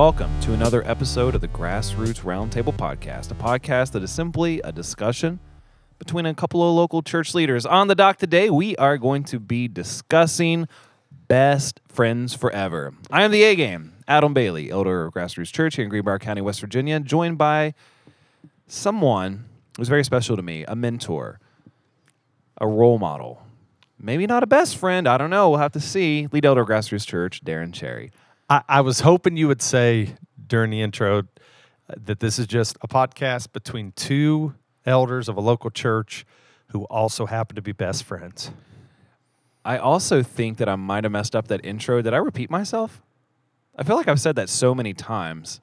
Welcome to another episode of the Grassroots Roundtable Podcast, a podcast that is simply a discussion between a couple of local church leaders. On the dock today, we are going to be discussing best friends forever. I am the A game, Adam Bailey, elder of Grassroots Church here in Greenbrier County, West Virginia, joined by someone who's very special to me, a mentor, a role model. Maybe not a best friend. I don't know. We'll have to see. Lead elder of Grassroots Church, Darren Cherry. I, I was hoping you would say during the intro uh, that this is just a podcast between two elders of a local church who also happen to be best friends. I also think that I might have messed up that intro. Did I repeat myself? I feel like I've said that so many times.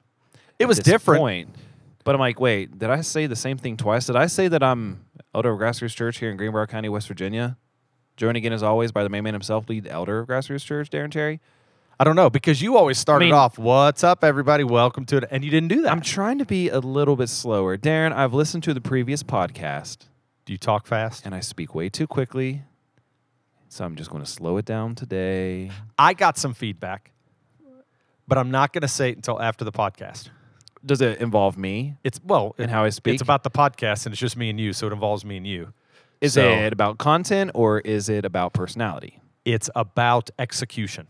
It was different. Point. But I'm like, wait, did I say the same thing twice? Did I say that I'm elder of Grassroots Church here in Greenbrier County, West Virginia? Joined again, as always, by the main man himself, lead elder of Grassroots Church, Darren Cherry. I don't know because you always started mean- off, "What's up, everybody? Welcome to it," and you didn't do that. I'm trying to be a little bit slower. Darren, I've listened to the previous podcast do you talk fast? and I speak way too quickly. So I'm just going to slow it down today. I got some feedback, but I'm not going to say it until after the podcast. Does it involve me It's well, and how I speak? it's about the podcast, and it's just me and you, so it involves me and you. is so- it about content or is it about personality? It's about execution.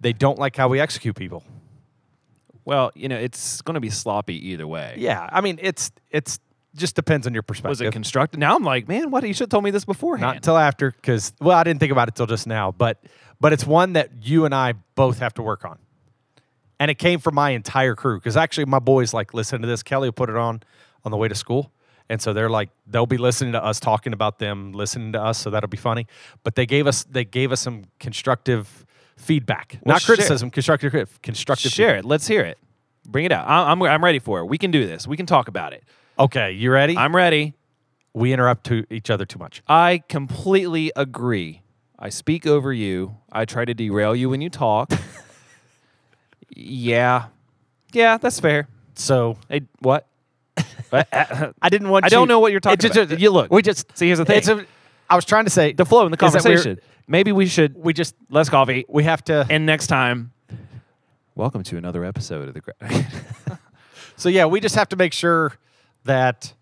They don't like how we execute people. Well, you know, it's going to be sloppy either way. Yeah, I mean, it's it's just depends on your perspective. Was it constructed? Now I'm like, man, what? You should have told me this beforehand. Not until after, because well, I didn't think about it till just now, but but it's one that you and I both have to work on, and it came from my entire crew. Because actually, my boys like listen to this. Kelly will put it on on the way to school, and so they're like they'll be listening to us talking about them, listening to us. So that'll be funny. But they gave us they gave us some constructive feedback, Well, not criticism, constructive constructive. Share feedback. it. Let's hear it. Bring it out. I'm, I'm ready for it. We can do this. We can talk about it. Okay, you ready? I'm ready. we interrupt to each other too much. I completely agree. I speak over you. I try to derail you when you talk. yeah. Yeah, that's fair. So Hey, what? I didn't want. I you, don't know what you're talking just- about. You look. We just See, here's the thing. It's a, I was trying to say the flow in the conversation. Maybe we should We just less coffee. we have to. And next time, welcome to another episode of the. Gra- So yeah, we just have to make sure that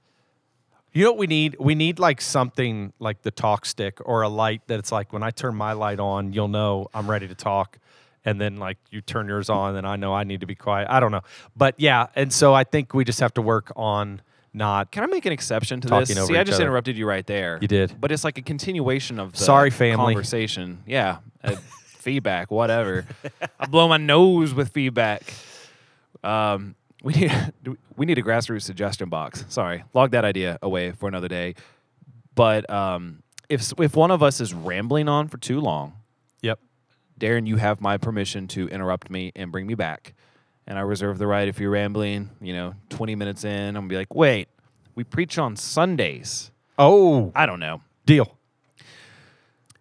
you know what we need. We need like something like the talk stick or a light that it's like when I turn my light on, you'll know I'm ready to talk. And then like you turn yours on, and I know I need to be quiet. I don't know, but yeah. And so I think we just have to work on not. Can I make an exception to this? See, I just other. interrupted you right there. You did. but it's like a continuation of the Sorry, family. conversation. Yeah, uh, feedback, whatever. I blow my nose with feedback. Um, we need we need a grassroots suggestion box. Sorry, log that idea away for another day. But um, if if one of us is rambling on for too long, Yep. Darren, you have my permission to interrupt me and bring me back. And I reserve the right if you're rambling, you know, 20 minutes in, I'm gonna be like, wait, we preach on Sundays. Oh, I don't know. deal.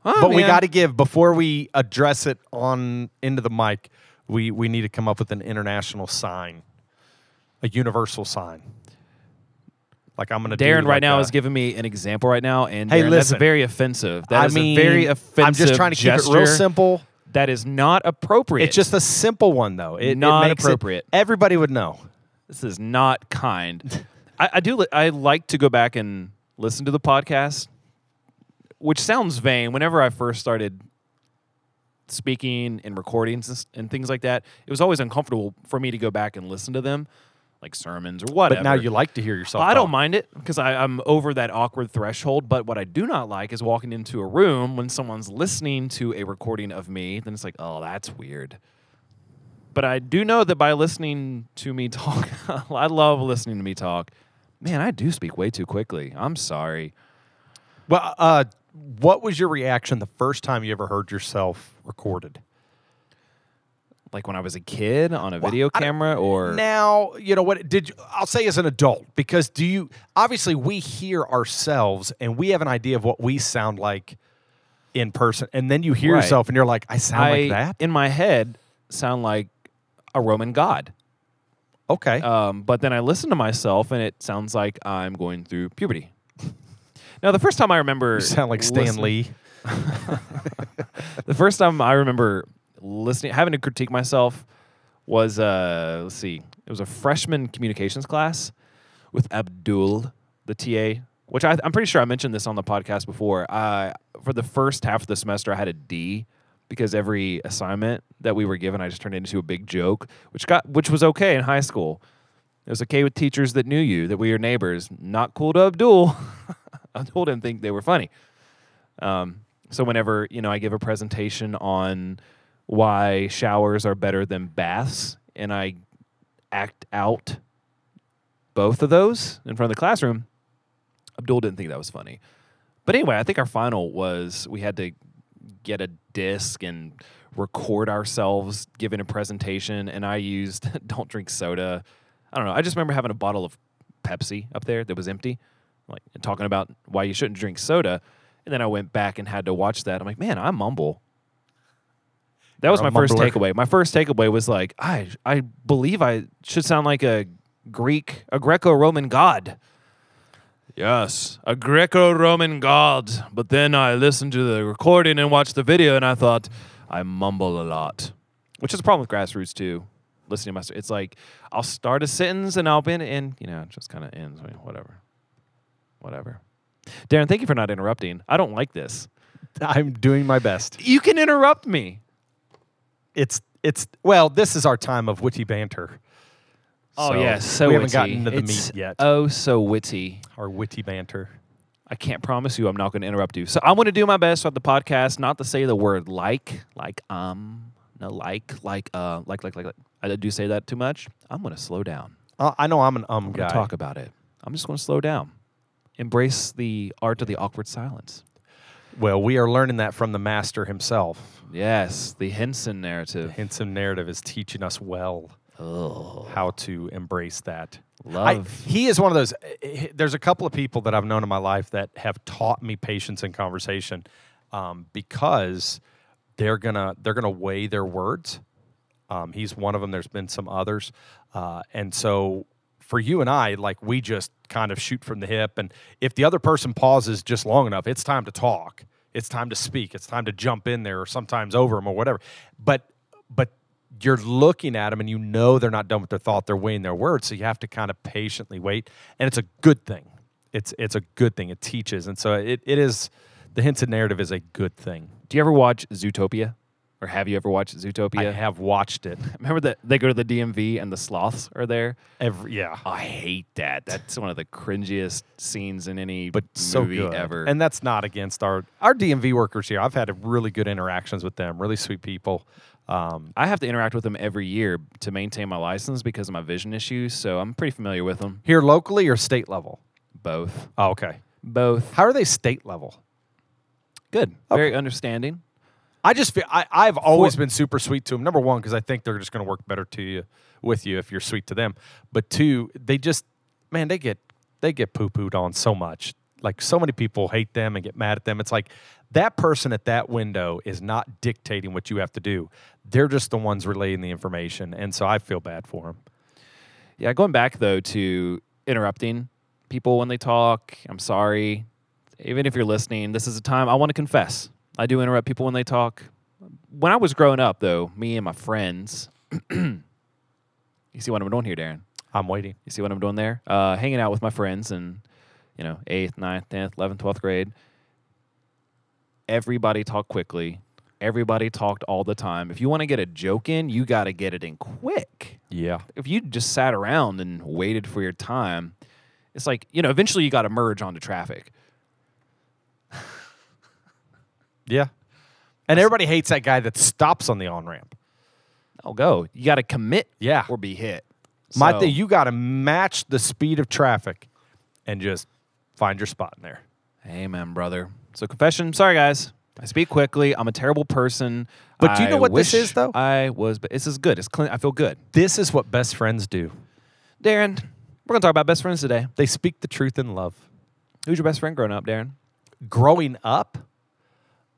Oh, but we got to give before we address it on into the mic. We we need to come up with an international sign, a universal sign. Like I'm gonna. do Darren right now a- is giving me an example right now, and Hey, Darren, listen. that's very offensive. That I is mean, a very offensive I'm just trying to keep it real simple. That is not appropriate. It's just a simple one though. It, it Not it- appropriate. everybody would know. this is not kind. I, I do. li- I like to go back and listen to the podcast, which sounds vain. Whenever I first started speaking and recordings and things like that, it was always uncomfortable for me to go back and listen to them, like sermons or whatever. But now you like to hear yourself. I don't mind it because I'm over that awkward threshold. But what I do not like is walking into a room when someone's listening to a recording of me. Then it's like, oh, that's weird. But I do know that by listening to me talk, I love listening to me talk. Man, I do speak way too quickly. I'm sorry. Well, uh, what was your reaction the first time you ever heard yourself recorded? Like when I was a kid on a video camera, or now you know what did you i'll say as an adult because do you obviously we hear ourselves and we have an idea of what we sound like in person and then you hear Right. yourself and you're like i sound I like that in my head sound like a Roman god. okay Um, but then I listen to myself, and it sounds like I'm going through puberty. now, the first time I remember, you sound like stan lee The first time I remember listening, having to critique myself was uh, let's see, it was a freshman communications class with Abdul, the TA, which I, I'm pretty sure I mentioned this on the podcast before. Uh, for the first half of the semester, I had a D because every assignment that we were given, I just turned into a big joke, which got which was okay in high school. It was okay with teachers that knew you, that we were neighbors. Not cool to Abdul. Abdul didn't think they were funny. Um, so whenever you know I give a presentation on why showers are better than baths, and I act out both of those in front of the classroom, Abdul didn't think that was funny. But anyway, I think our final was we had to get a disc and record ourselves giving a presentation, and I used "Don't drink soda." I don't know. I just remember having a bottle of Pepsi up there that was empty, like talking about why you shouldn't drink soda. And then I went back and had to watch that. I'm like, man, I mumble. That was my a first mumbler. takeaway. My first takeaway was like, I I believe I should sound like a Greek, a Greco-Roman god. Yes, a Greco-Roman god. But then I listened to the recording and watched the video, and I thought I mumble a lot, which is a problem with grassroots too. Listening to my, it's like I'll start a sentence and I'll be in, and you know, it just kind of ends. I mean, whatever, whatever. Darren, thank you for not interrupting. I don't like this. I'm doing my best. You can interrupt me. It's it's well, this is our time of witty banter. Oh So, yes, so we haven't gotten to the It's meat yet. Oh, so witty. our witty banter. I can't promise you I'm not going to interrupt you. So I'm going to do my best throughout the podcast not to say the word like, like um, no like, like uh, like like like. like. I do say that too much. I'm going to slow down. Uh, I know I'm an um I'm guy. talk about it. I'm just going to slow down. Embrace the art of the awkward silence. Well, we are learning that from the master himself. Yes, the Henson narrative. The narrative. Hinson narrative is teaching us well Oh, how to embrace that. I, love. he is one of those. eh, There's a couple of people that I've known in my life that have taught me patience in conversation, um, because they're gonna they're gonna weigh their words. Um, he's one of them. There's been some others, uh, and so for you and I, like we just kind of shoot from the hip, and if the other person pauses just long enough, it's time to talk. It's time to speak. It's time to jump in there, or sometimes over them, or whatever. But but you're looking at them and you know they're not done with their thought they're weighing their words so you have to kind of patiently wait and it's a good thing it's it's a good thing it teaches and so it, it is the hinted narrative is a good thing do you ever watch Zootopia? Or have you ever watched Zootopia? i have watched it Remember that they go to the DMV and the sloths are there? every yeah I hate that. That's one of the cringiest scenes in any but so movie good ever. and that's not against our our dmv workers here i've had really good interactions with them really sweet people um, I have to interact with them every year to maintain my license because of my vision issues. So I'm pretty familiar with them. here locally or state level Both. oh, okay Both. how are they state level Good. Very understanding. I just feel I, I've always been super sweet to them. Number one, because I think they're just going to work better to you with you if you're sweet to them. But two, they just man, they get they get poo pooed on so much. Like so many people hate them and get mad at them. It's like that person at that window is not dictating what you have to do. They're just the ones relaying the information, and so I feel bad for them. Yeah. Going back though to interrupting people when they talk, I'm sorry. Even if you're listening, this is a time I want to confess. I do interrupt people when they talk. When I was growing up, though, me and my friends, you see what I'm doing here, Darren? I'm waiting. You see what I'm doing there? Uh, hanging out with my friends in, you know, eighth, ninth, tenth, eleventh, twelfth grade. Everybody talked quickly. Everybody talked all the time. If you want to get a joke in, you got to get it in quick. Yeah, If you just sat around and waited for your time, it's like you know. Eventually, you got to merge onto traffic. Yeah. And everybody hates that guy that stops on the on ramp. Oh, go! You got to commit, Yeah. or be hit. My So- thing, you got to match the speed of traffic, and just find your spot in there. Amen, brother. So confession. Sorry, guys. I speak quickly. I'm a terrible person. But do you know I what this wish is, though? I was. But this is good. It's clean. I feel good. This is what best friends do. Darren, we're gonna talk about best friends today. They speak the truth in love. Who's your best friend growing up, Darren? Growing up,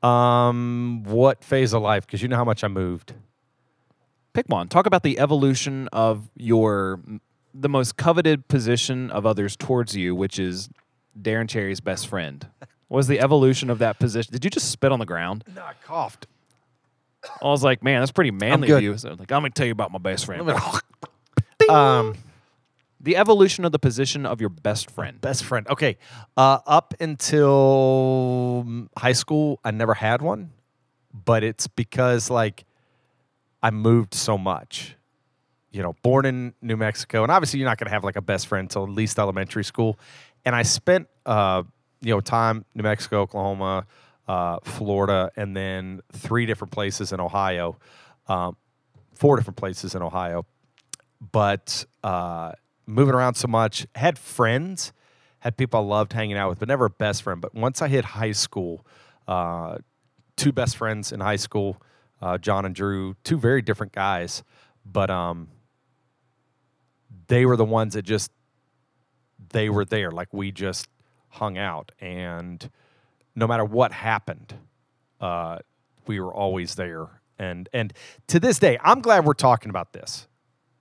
um, what phase of life? Because you know how much I moved. Pick one. Talk about the evolution of your the most coveted position of others towards you, which is Darren Cherry's best friend. What was the evolution of that position? Did you just spit on the ground? No, I coughed. I was like, man, that's pretty manly of you. So like, I'm gonna tell you about my best friend. um, the evolution of the position of your best friend. best friend. Okay. Uh, up until high school, I never had one, but it's because like I moved so much. You know, born in New Mexico, and obviously you're not going to have like a best friend until at least elementary school. And I spent, uh, you know, time New Mexico, Oklahoma, uh, Florida, and then three different places in Ohio, um, four different places in Ohio but uh, moving around so much, had friends, had people I loved hanging out with, but never a best friend. But once I hit high school, uh, two best friends in high school, uh, John and Drew, two very different guys, but um, they were the ones that just they were there, like we just hung out, and no matter what happened, uh, we were always there. And and to this day, I'm glad we're talking about this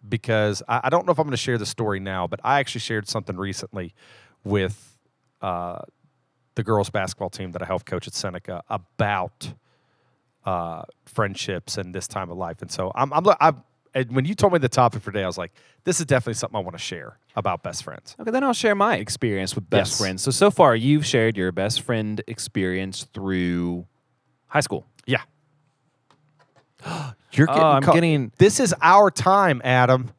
because I, I don't know if I'm going to share the story now, but I actually shared something recently with uh, the girls basketball team that I help coach at Seneca about uh, friendships and this time of life. And so I'm, I'm, I'm and when you told me the topic for today, I was like, this is definitely something I want to share about best friends. Okay, then I'll share my experience with best Yes. friends. So so far, you've shared your best friend experience through high school. Yeah. You're Oh, getting I'm call- getting- This is our time, Adam.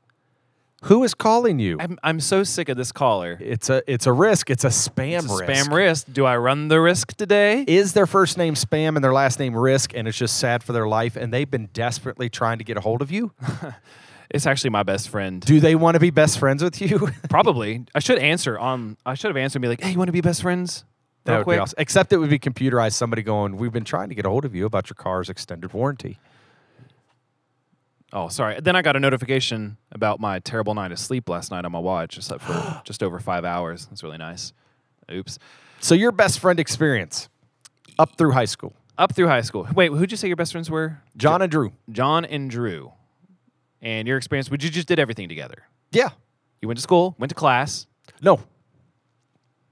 Who is calling you? I'm I'm so sick of this caller. It's a it's a risk. It's a spam It's a risk. spam risk. Do I run the risk today? is their first name spam and their last name risk and it's just sad for their life and they've been desperately trying to get a hold of you It's actually my best friend. do they want to be best friends with you Probably. I should answer on. I should have answered and be like, "Hey, you want to be best friends?" that Real would quick. be awesome except it would be computerized somebody going we've been trying to get a hold of you about your car's extended warranty Oh, sorry. Then I got a notification about my terrible night of sleep last night on my watch. I slept for just over five hours. That's really nice. Oops. so your best friend experience up through high school Up through high school. Wait, who'd you say your best friends were? john and drew John and Drew. And your experience, would you just did everything together? yeah You went to school, went to class, no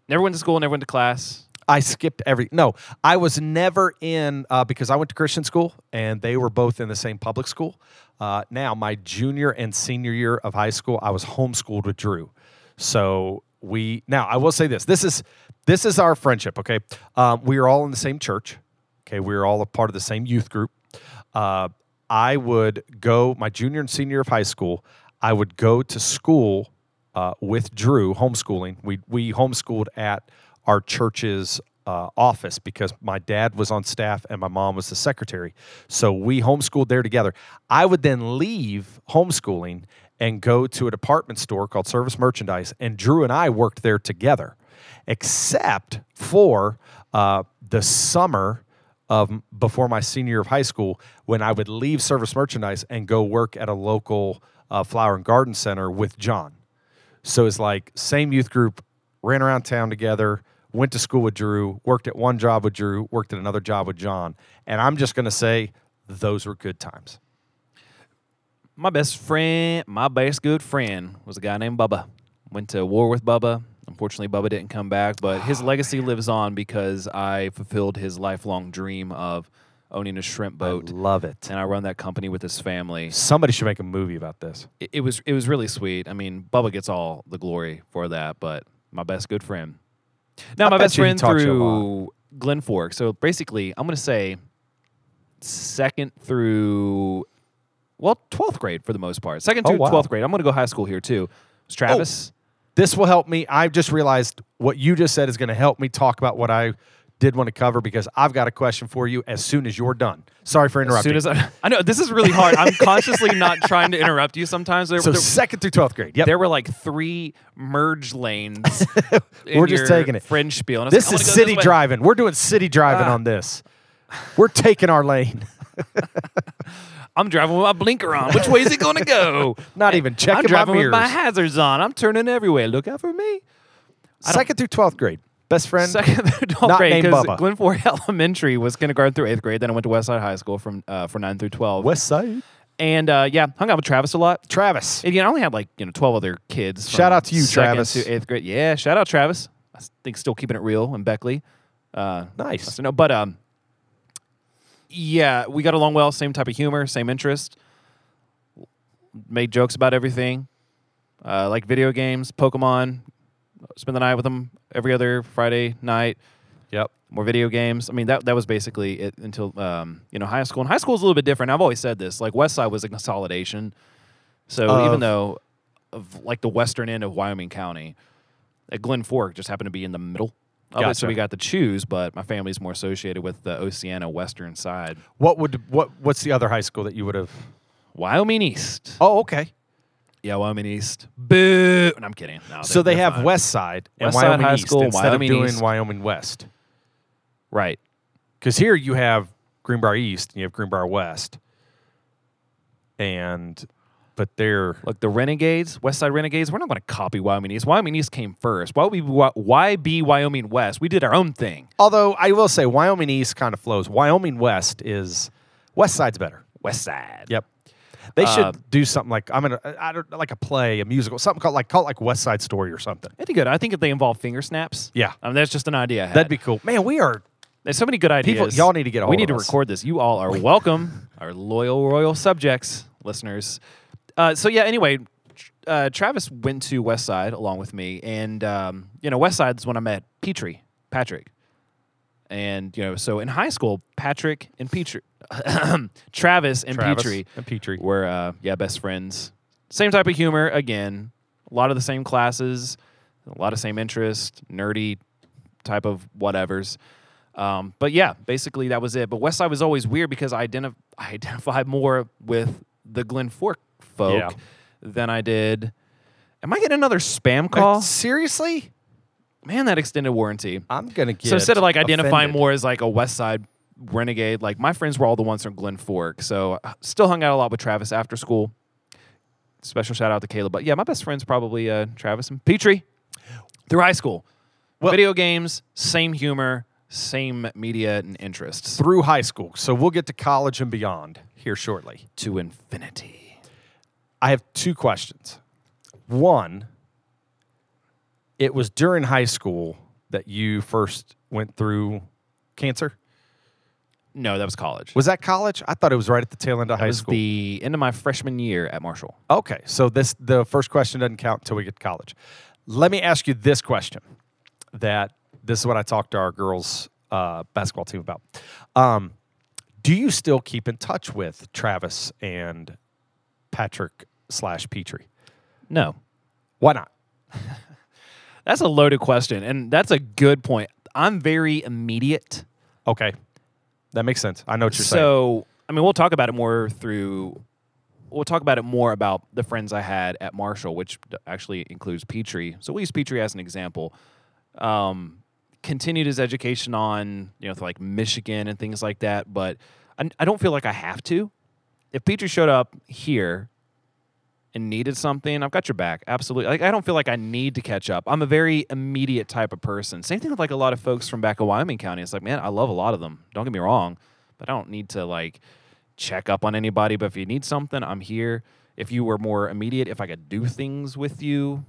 never went to school, never went to class. I skipped every. No, I was never in uh, because I went to Christian school and they were both in the same public school. Uh, now, my junior and senior year of high school, I was homeschooled with Drew. So we now I will say this: this is this is our friendship. Okay, um, we are all in the same church. Okay, we are all a part of the same youth group. Uh, I would go my junior and senior of high school. I would go to school uh, with Drew homeschooling. We we homeschooled at our church's uh, office because my dad was on staff and my mom was the secretary. So we homeschooled there together. I would then leave homeschooling and go to a department store called Service Merchandise, and Drew and I worked there together, except for uh, the summer of before my senior year of high school when I would leave Service Merchandise and go work at a local uh, flower and garden center with John. So it's like same youth group, ran around town together, went to school with Drew, worked at one job with Drew, worked at another job with John. And I'm just going to say those were good times. My best friend, my best good friend, was a guy named Bubba. Went to war with Bubba. Unfortunately, Bubba didn't come back, but his ah, legacy lives on because I fulfilled his lifelong dream of owning a shrimp boat. I love it. and I run that company with his family. Somebody should make a movie about this. It, it was it was really sweet. I mean, Bubba gets all the glory for that, but my best good friend. Now, I my best friend taught you a through Glen Fork. So basically, I'm going to say second through well, 12th grade for the most part. Second Oh, through wow. 12th grade. I'm going to go high school here too. It's oh. Travis. This will help me. I've just realized what you just said is going to help me talk about what I did want to cover because I've got a question for you as soon as you're done. Sorry for interrupting. as soon as I, I know this is really hard. I'm consciously not trying to interrupt you. Sometimes there, so there, second through 12th grade. Yep. there were like three merge lanes. We're just taking it. Fringe spiel. This like, is city way. driving. We're doing city driving Ah. on this. We're taking our lane. I'm driving with my blinker on. Which way is it going to go? Not even checking I'm my driving with my hazards on. I'm turning everywhere. Look out for me. Second through 12th grade. Best friend. Second through 12th Not grade named because Bubba. Glen Fork Elementary was kindergarten through eighth grade. Then I went to Westside High School from uh, for nine through 12. West Side. and uh, yeah, hung out with Travis a lot. Travis. And, you know, I only had like you know 12 other kids. Shout out to you, second Travis. To eighth grade. Yeah, shout out Travis. I think still keeping it real in Beckley. Uh, Nice. so no, but um, Yeah, we got along well. Same type of humor, same interest. Made jokes about everything. Uh, like video games, Pokemon. Spend the night with them every other Friday night. Yep. More video games. I mean, that that was basically it until um, you know high school. And high school is a little bit different. I've always said this. Like West Side was a consolidation. So Of- even though of like the western end of Wyoming County, at Glen Fork just happened to be in the middle. Of it, so we got to choose, but my family's more associated with the Oceana western side. What would what what's the other high school that you would have? Wyoming East. Oh, okay. Yeah, Wyoming East. Boo. And I'm kidding. No, So they have fine. West Side and West Side Wyoming High East School, instead Wyoming of doing East. Wyoming West. Right. Because here you have Greenbrier East and you have Greenbrier West, and but they're Look, the Renegades, West Side Renegades, we're not going to copy Wyoming East. Wyoming East came first. Why, would we, why, why be Wyoming West? We did our own thing. although I will say Wyoming East kind of flows. Wyoming West is West Side's better. West Side. Yep. They should Uh, do something like I'm gonna I don't like a play, a musical, something called like call it like West Side Story or something. That'd be good. I think if they involve finger snaps. Yeah. I mean, that's just an idea. I had. That'd be cool. Man, we are There's so many good ideas. People- y'all need to get a We need to us. record this. You all are welcome, our loyal royal subjects, listeners. Uh, so yeah. Anyway, uh, Travis went to West Side along with me, and um, you know, West Side is when I met Petrie, Patrick, and you know, so in high school, Patrick and Petrie, Travis and Travis Petrie and Petrie. were uh, yeah best friends. Same type of humor again. A lot of the same classes, a lot of same interest, nerdy type of whatevers. Um, but yeah, basically that was it. But West Side was always weird because I, identif- I identified more with the Glen Fork folk Yeah. than I did. Am I getting another spam Like, call? seriously? Man, that extended warranty. I'm gonna get So instead of like identifying offended. more as like a West Side renegade, like my friends were all the ones from Glen Fork. So still hung out a lot with Travis after school. Special shout out to Caleb. But yeah, my best friends probably uh, Travis and Petrie through high school. Well- Video games, same humor, same media and interests through high school. So we'll get to college and beyond here shortly. to infinity. I have two questions. One, it was during high school that you first went through cancer. No, that was college. Was that college? I thought it was right at the tail end of that high was school. the end of my freshman year at Marshall. okay, so this the first question doesn't count until we get to college. Let me ask you this question. That this is what I talked to our girls uh, basketball team about. Um, do you still keep in touch with Travis and Patrick slash Petrie? No, Why not? that's a loaded question, and that's a good point. I'm very immediate. Okay, that makes sense. I know what you're saying. so I mean, we'll talk about it more through. We'll talk about it more about the friends I had at Marshall, which actually includes Petrie. So we use Petrie as an example. Um, continued his education on you know like Michigan and things like that, but I, I don't feel like I have to. If Petrie showed up here and needed something, I've got your back. Absolutely. Like I don't feel like I need to catch up. I'm a very immediate type of person. Same thing with like a lot of folks from back in Wyoming County. It's like, man, I love a lot of them. Don't get me wrong, but I don't need to like check up on anybody. But if you need something, I'm here. If you were more immediate, if I could do things with you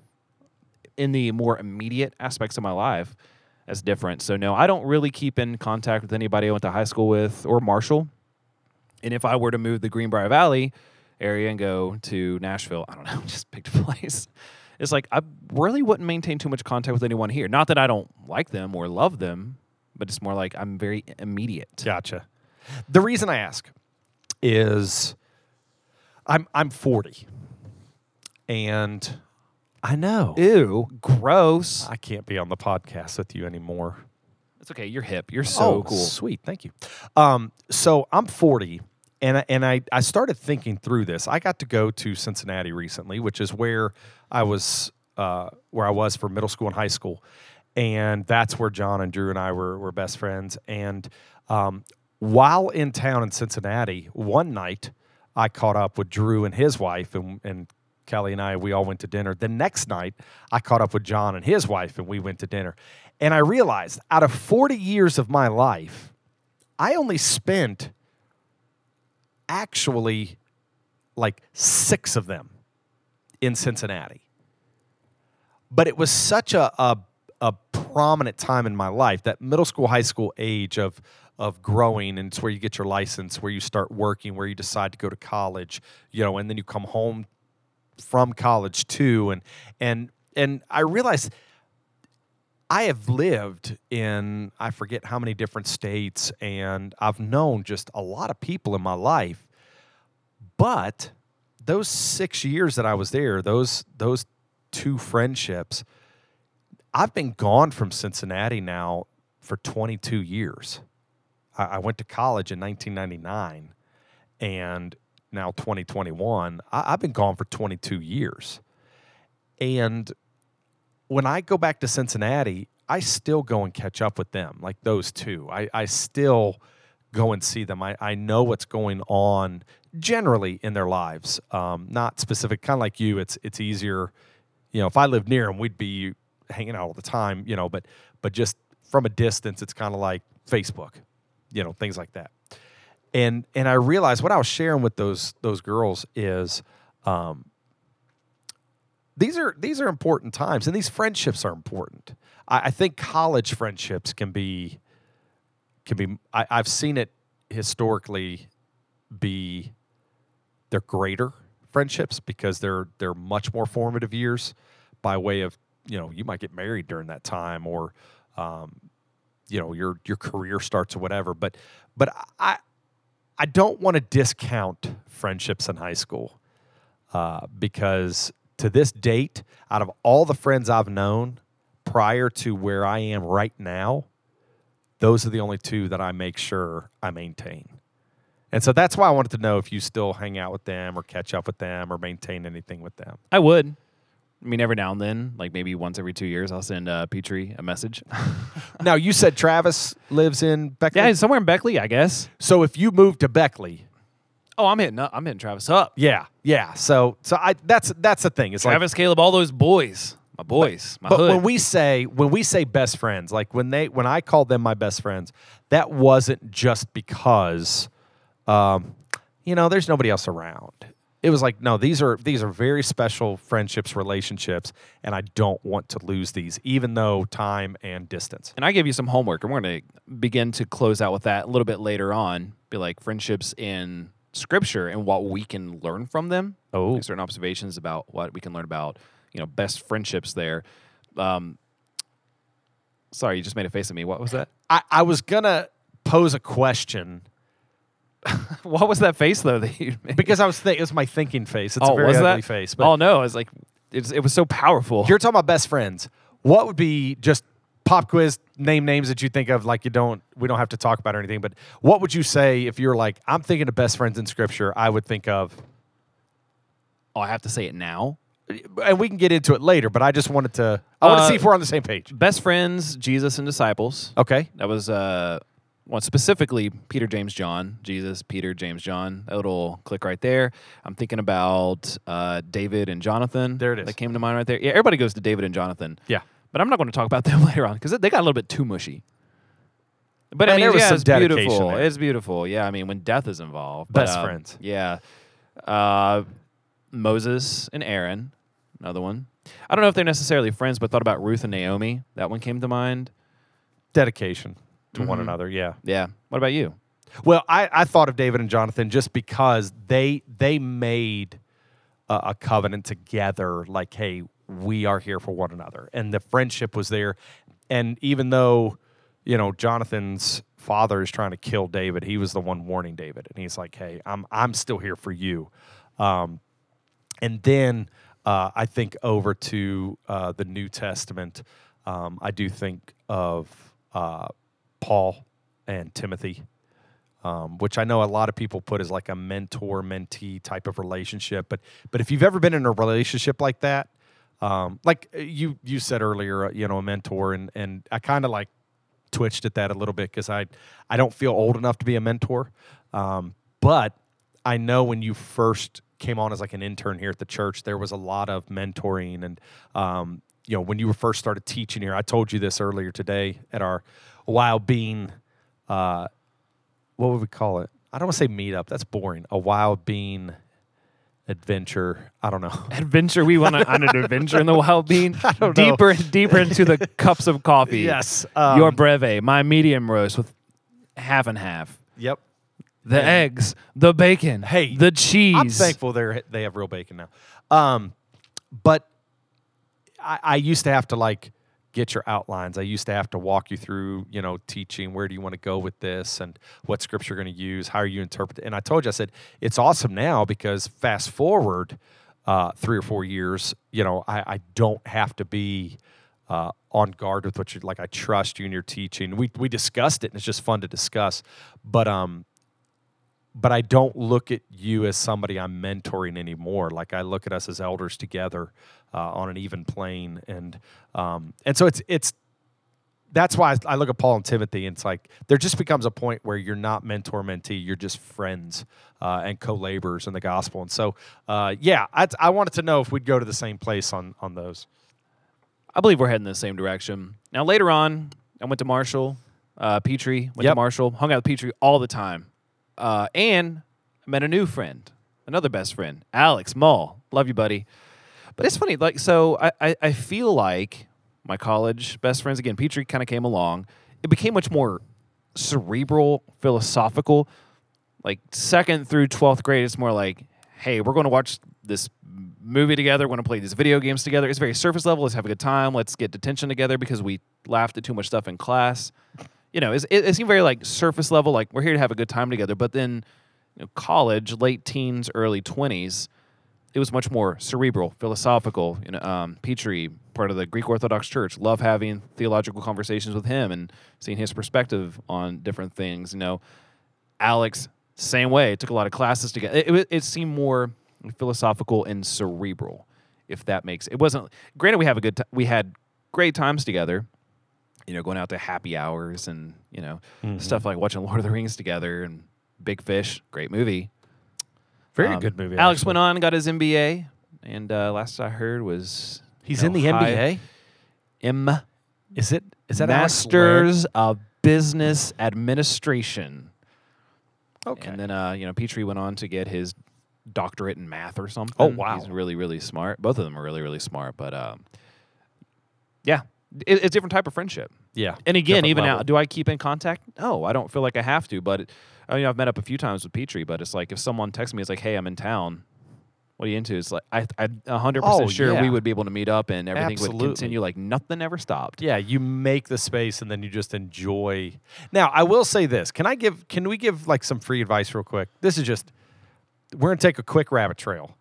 in the more immediate aspects of my life, that's different. So no, I don't really keep in contact with anybody I went to high school with or Marshall. And if I were to move the Greenbrier Valley area and go to Nashville, I don't know, just picked a place. It's like I really wouldn't maintain too much contact with anyone here. Not that I don't like them or love them, but it's more like I'm very immediate. Gotcha. The reason I ask is I'm I'm 40. And I know Ew, gross. I can't be on the podcast with you anymore. It's okay. You're hip. You're so oh, cool. Sweet, thank you. Um, so I'm 40, and I- and I I started thinking through this. I got to go to Cincinnati recently, which is where I was uh, where I was for middle school and high school, and that's where John and Drew and I were were best friends. And um, while in town in Cincinnati, one night I caught up with Drew and his wife, and and Kelly and I, we all went to dinner. The next night, I caught up with John and his wife, and we went to dinner. And I realized out of 40 years of my life, I only spent actually like six of them in Cincinnati. But it was such a, a, a prominent time in my life, that middle school, high school age of, of growing and it's where you get your license where you start working where you decide to go to college you know and then you come home from college too and and and i realized i have lived in i forget how many different states and i've known just a lot of people in my life. But those six years that i was there those those two friendships i've been gone from cincinnati now for 22 years. I, I went to college in 1999 and now 2021 I, i've been gone for 22 years. And when I go back to Cincinnati, I still go and catch up with them, like those two. I, I still go and see them. I, I know what's going on generally in their lives. Um, not specific, kind of like you. It's it's easier, you know. If I lived near them, we'd be hanging out all the time, you know. But but just from a distance, it's kind of like Facebook, you know, things like that. And and I realized what I was sharing with those those girls is. Um, these are these are important times, and these friendships are important. I, I think college friendships can be can be. I, I've seen it historically be they're greater friendships because they're they're much more formative years by way of you know you might get married during that time or um, you know your your career starts or whatever but but I I don't want to discount friendships in high school uh, because to this date, out of all the friends I've known prior to where I am right now, those are the only two that I make sure I maintain. And so that's why I wanted to know if you still hang out with them or catch up with them or maintain anything with them. I would. I mean, every now and then, like maybe once every two years, I'll send uh, Petrie a message. now, you said Travis lives in Beckley? yeah, somewhere in Beckley, I guess. So if you move to Beckley, Oh, I'm hitting up. I'm hitting Travis up. yeah, yeah. So so I that's that's the thing. It's like Travis, Caleb, all those boys, my boys, my But hood. when we say when we say best friends, like when they when I called them my best friends, that wasn't just because, um, you know, there's nobody else around. It was like no, these are these are very special friendships, relationships, and I don't want to lose these, even though time and distance. and I gave you some homework, and we're going to begin to close out with that a little bit later on. Be like friendships in Scripture and what we can learn from them. Oh. Like certain observations about what we can learn about, you know, best friendships there. Um, sorry, you just made a face at me. What was that? I, I was gonna pose a question what was that face though that you made? because I was thinking it was my thinking face. It's oh, a very was ugly that face. But oh no, it was like it's, it was so powerful. You're talking about best friends. What would be just pop quiz name names that you think of like you don't we don't have to talk about or anything, but what would you say if you're like I'm thinking of best friends in scripture, I would think of oh, I have to say it now. and we can get into it later, but I just wanted to I want to Uh, see if we're on the same page. Best friends, Jesus and disciples. Okay. That was uh, well, specifically Peter, James, John. Jesus, Peter, James, John. That little click right there. I'm thinking about uh, David and Jonathan. There it is. That came to mind right there. Yeah, everybody goes to David and Jonathan. Yeah. But I'm not going to talk about them later on because they got a little bit too mushy. But I mean, there was yeah, some it's dedication beautiful. there. It's beautiful. Yeah, I mean, when death is involved. Best um, friends. Yeah. Uh, Moses and Aaron, another one. I don't know if they're necessarily friends, but thought about Ruth and Naomi. That one came to mind. Dedication to one Mhm. another. Yeah. Yeah. What about you? Well, I, I thought of David and Jonathan just because they they made a, a covenant together. Like, hey, we are here for one another, and the friendship was there. And even though, you know, Jonathan's father is trying to kill David, he was the one warning David, and he's like, hey, I'm I'm still here for you. Um, and then uh, I think over to uh, the New Testament, um, I do think of uh, Paul and Timothy, um, which I know a lot of people put as like a mentor mentee type of relationship. But but if you've ever been in a relationship like that, um, like uh, you you said earlier, uh, you know, a mentor, and and I kind of like twitched at that a little bit because I I don't feel old enough to be a mentor, um, but I know when you first came on as like an intern here at the church, there was a lot of mentoring and um, you know when you were first started teaching here. I told you this earlier today at our Wild Bean. Uh, what would we call it? I don't want to say meetup. That's boring. A Wild Bean adventure. I don't know. adventure. We went on, on an adventure in the wild bean. deeper and deeper into the cups of coffee. Yes, your um, breve, my medium roast with half and half. Yep. The eggs, the bacon, Hey, the cheese. I'm thankful they they have real bacon now. Um, but I, I used to have to like get your outlines. I used to have to walk you through, you know, teaching where do you want to go with this and what scripture you're going to use, how are you interpret. And I told you, I said it's awesome now because fast forward uh, three or four years, you know, I, I don't have to be. Uh, on guard with what you like. I trust you and your teaching. We we discussed it, and it's just fun to discuss. But um, but I don't look at you as somebody I'm mentoring anymore. Like I look at us as elders together uh, on an even plane, and um, and so it's it's that's why I look at Paul and Timothy, and it's like there just becomes a point where you're not mentor mentee, you're just friends uh, and co-laborers in the gospel. And so, uh, yeah, I, I wanted to know if we'd go to the same place on on those. I believe we're heading the same direction. Now later on, I went to Marshall, uh, Petrie went to Marshall, hung out with Petrie all the time, uh, and I met a new friend, another best friend, Alex Mull. Love you, buddy. But it's funny, like so. I I, I feel like my college best friends again. Petrie kind of came along. It became much more cerebral, philosophical. Like second through twelfth grade, it's more like, hey, we're going to watch this movie together. We're going to play these video games together. It's very surface level. Let's have a good time. Let's get detention together because we laughed at too much stuff in class. You know, it, it seemed very like surface level. Like we're here to have a good time together. But then, you know, college, late teens, early twenties, it was much more cerebral, philosophical. You know, um, Petrie, part of the Greek Orthodox Church, love having theological conversations with him and seeing his perspective on different things. You know, Alex, same way. Took a lot of classes together. It, it, it seemed more philosophical and cerebral, if that makes. It wasn't. Granted, we have a good. T- we had great times together. You know, going out to happy hours and you know stuff like watching Lord of the Rings together and Big Fish, great movie. Very Um, good movie. Alex actually. went on and got his MBA, and uh, last I heard was He's you in the NBA. M Is it? Is that Masters of Business Administration. Okay. And then uh, you know, Petrie went on to get his doctorate in math or something. Oh, wow. He's really, really smart. Both of them are really, really smart. But um, yeah, it, it's a different type of friendship. yeah. And again, even level. now, do I keep in contact? No, I don't feel like I have to. But I mean, I've met up a few times with Petrie. But it's like if someone texts me, it's like, "Hey, I'm in town. What are you into?" It's like I, I'm 100 Oh, percent sure we would be able to meet up and everything Absolutely. would continue like nothing ever stopped. Yeah, you make the space and then you just enjoy. Now, I will say this. Can I give can we give like some free advice real quick? This is just we're going to take a quick rabbit trail.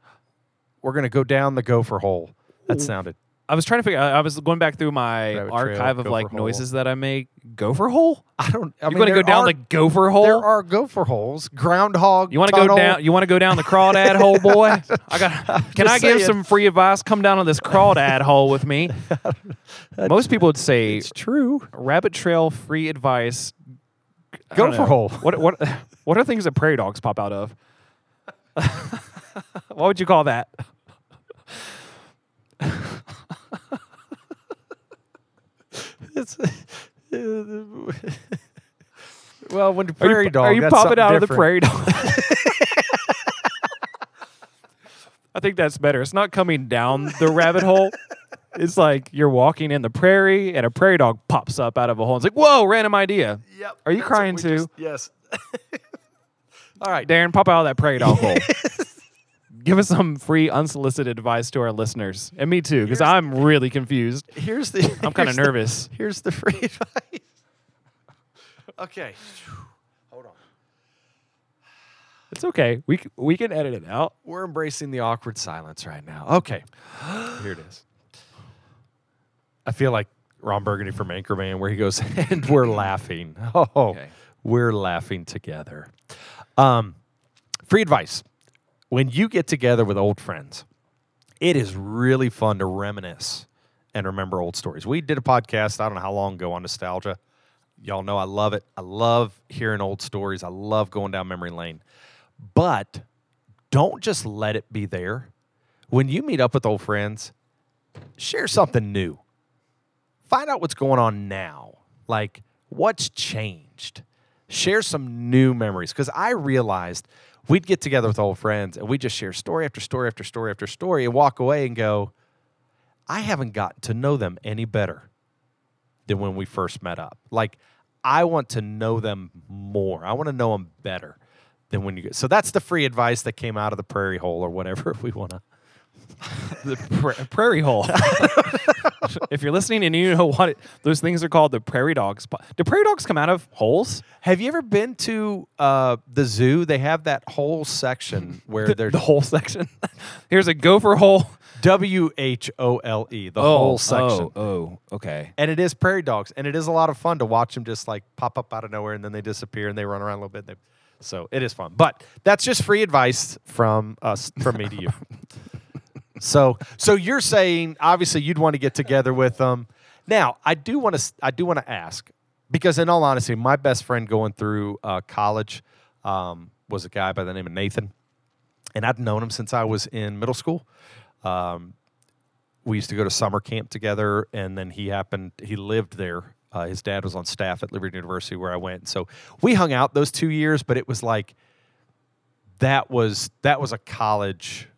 We're going to go down the gopher hole. That sounded I was trying to figure. I I was going back through my Rabbit trail, archive of like hole. noises that I make. Gopher hole? I don't I mean, going to go down are- the gopher hole? There are gopher holes, groundhog. You want to go down? You want to go down the crawdad hole, boy? I got. Can I give saying. some free advice? Come down on this crawdad hole with me. Most people would say It's true. rabbit trail free advice. Gopher hole. What what what are things that prairie dogs pop out of? what would you call that? It's well, when the Are you, dog, are you popping out of the prairie dog? I think that's better. It's not coming down the rabbit hole. It's like you're walking in the prairie and a prairie dog pops up out of a hole. It's like, whoa, random idea. Yep. Are you crying too? just- yes. All right. Darren, pop out of that prairie dog hole. Give us some free unsolicited advice to our listeners and me too, because I'm really confused. Here's the. I'm kind of here's the- nervous. Here's the free advice. okay. Hold on. It's okay. We c- we can edit it out. We're embracing the awkward silence right now. Okay. Here it is. I feel like Ron Burgundy from Anchorman, where he goes, and we're laughing. Oh, Okay. we're laughing together. Um, free advice. When you get together with old friends, it is really fun to reminisce and remember old stories. We did a podcast, I don't know how long ago, on nostalgia. Y'all know I love it. I love hearing old stories. I love going down memory lane. But don't just let it be there. When you meet up with old friends, share something new. Find out what's going on now. Like, what's changed? Share some new memories. Because I realized we'd get together with old friends and we just share story after story after story after story and walk away and go, I haven't gotten to know them any better than when we first met up. Like, I want to know them more. I want to know them better than when you get. So that's the free advice that came out of the prairie hole or whatever we want to. The pra- prairie hole. if you're listening and you know what it, those things are called, the prairie dogs. Do prairie dogs come out of holes? Have you ever been to uh, the zoo? They have that whole section where The, there's the whole section. Here's a gopher hole. W H O L E, the whole section. Oh, oh, okay. And it is prairie dogs, and it is a lot of fun to watch them just like pop up out of nowhere, and then they disappear, and they run around a little bit. They, so it is fun. But that's just free advice from us, from me to you. so, so you're saying obviously you'd want to get together with them. Now, I do want to, I do want to ask because, in all honesty, my best friend going through uh, college um, was a guy by the name of Nathan, and I'd known him since I was in middle school. Um, we used to go to summer camp together, and then he happened he lived there. Uh, his dad was on staff at Liberty University where I went, so we hung out those two years. But it was like that was that was a college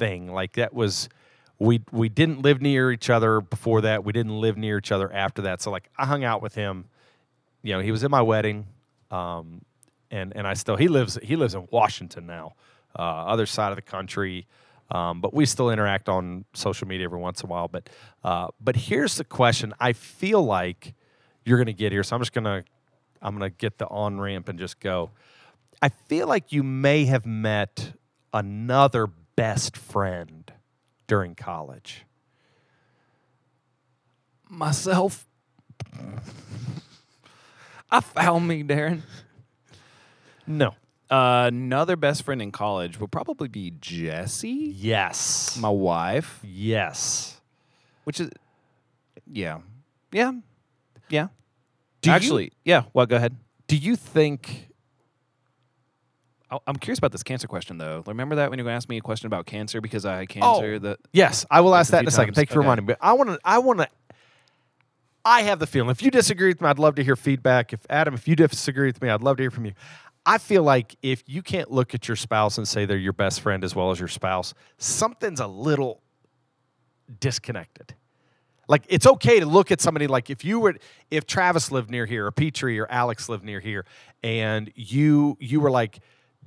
thing. Like that was we we didn't live near each other before that. We didn't live near each other after that. So like I hung out with him. You know, he was at my wedding, um, and and I still he lives he lives in Washington now, uh, other side of the country. Um, but we still interact on social media every once in a while. But uh, but here's the question: I feel like you're going to get here, so I'm just gonna I'm gonna get the on ramp and just go. I feel like you may have met another best friend during college. Myself. I found me, Darren. No. Uh, another best friend in college would probably be Jesse. Yes. my wife, yes. which is, yeah, yeah, yeah. Do you- Actually, yeah. Well, go ahead. Do you think? I- I'm curious about this cancer question, though. Remember that when you were gonna ask me a question about cancer because I had oh, cancer? Oh. That Yes, I will ask that in a second. times. Thank you for Okay. reminding me. I want to. I want to. I have the feeling. If you disagree with me, I'd love to hear feedback. If Adam, if you disagree with me, I'd love to hear from you. I feel like if you can't look at your spouse and say they're your best friend as well as your spouse, something's a little disconnected. Like it's okay to look at somebody like if you were if Travis lived near here or Petrie or Alex lived near here and you you were like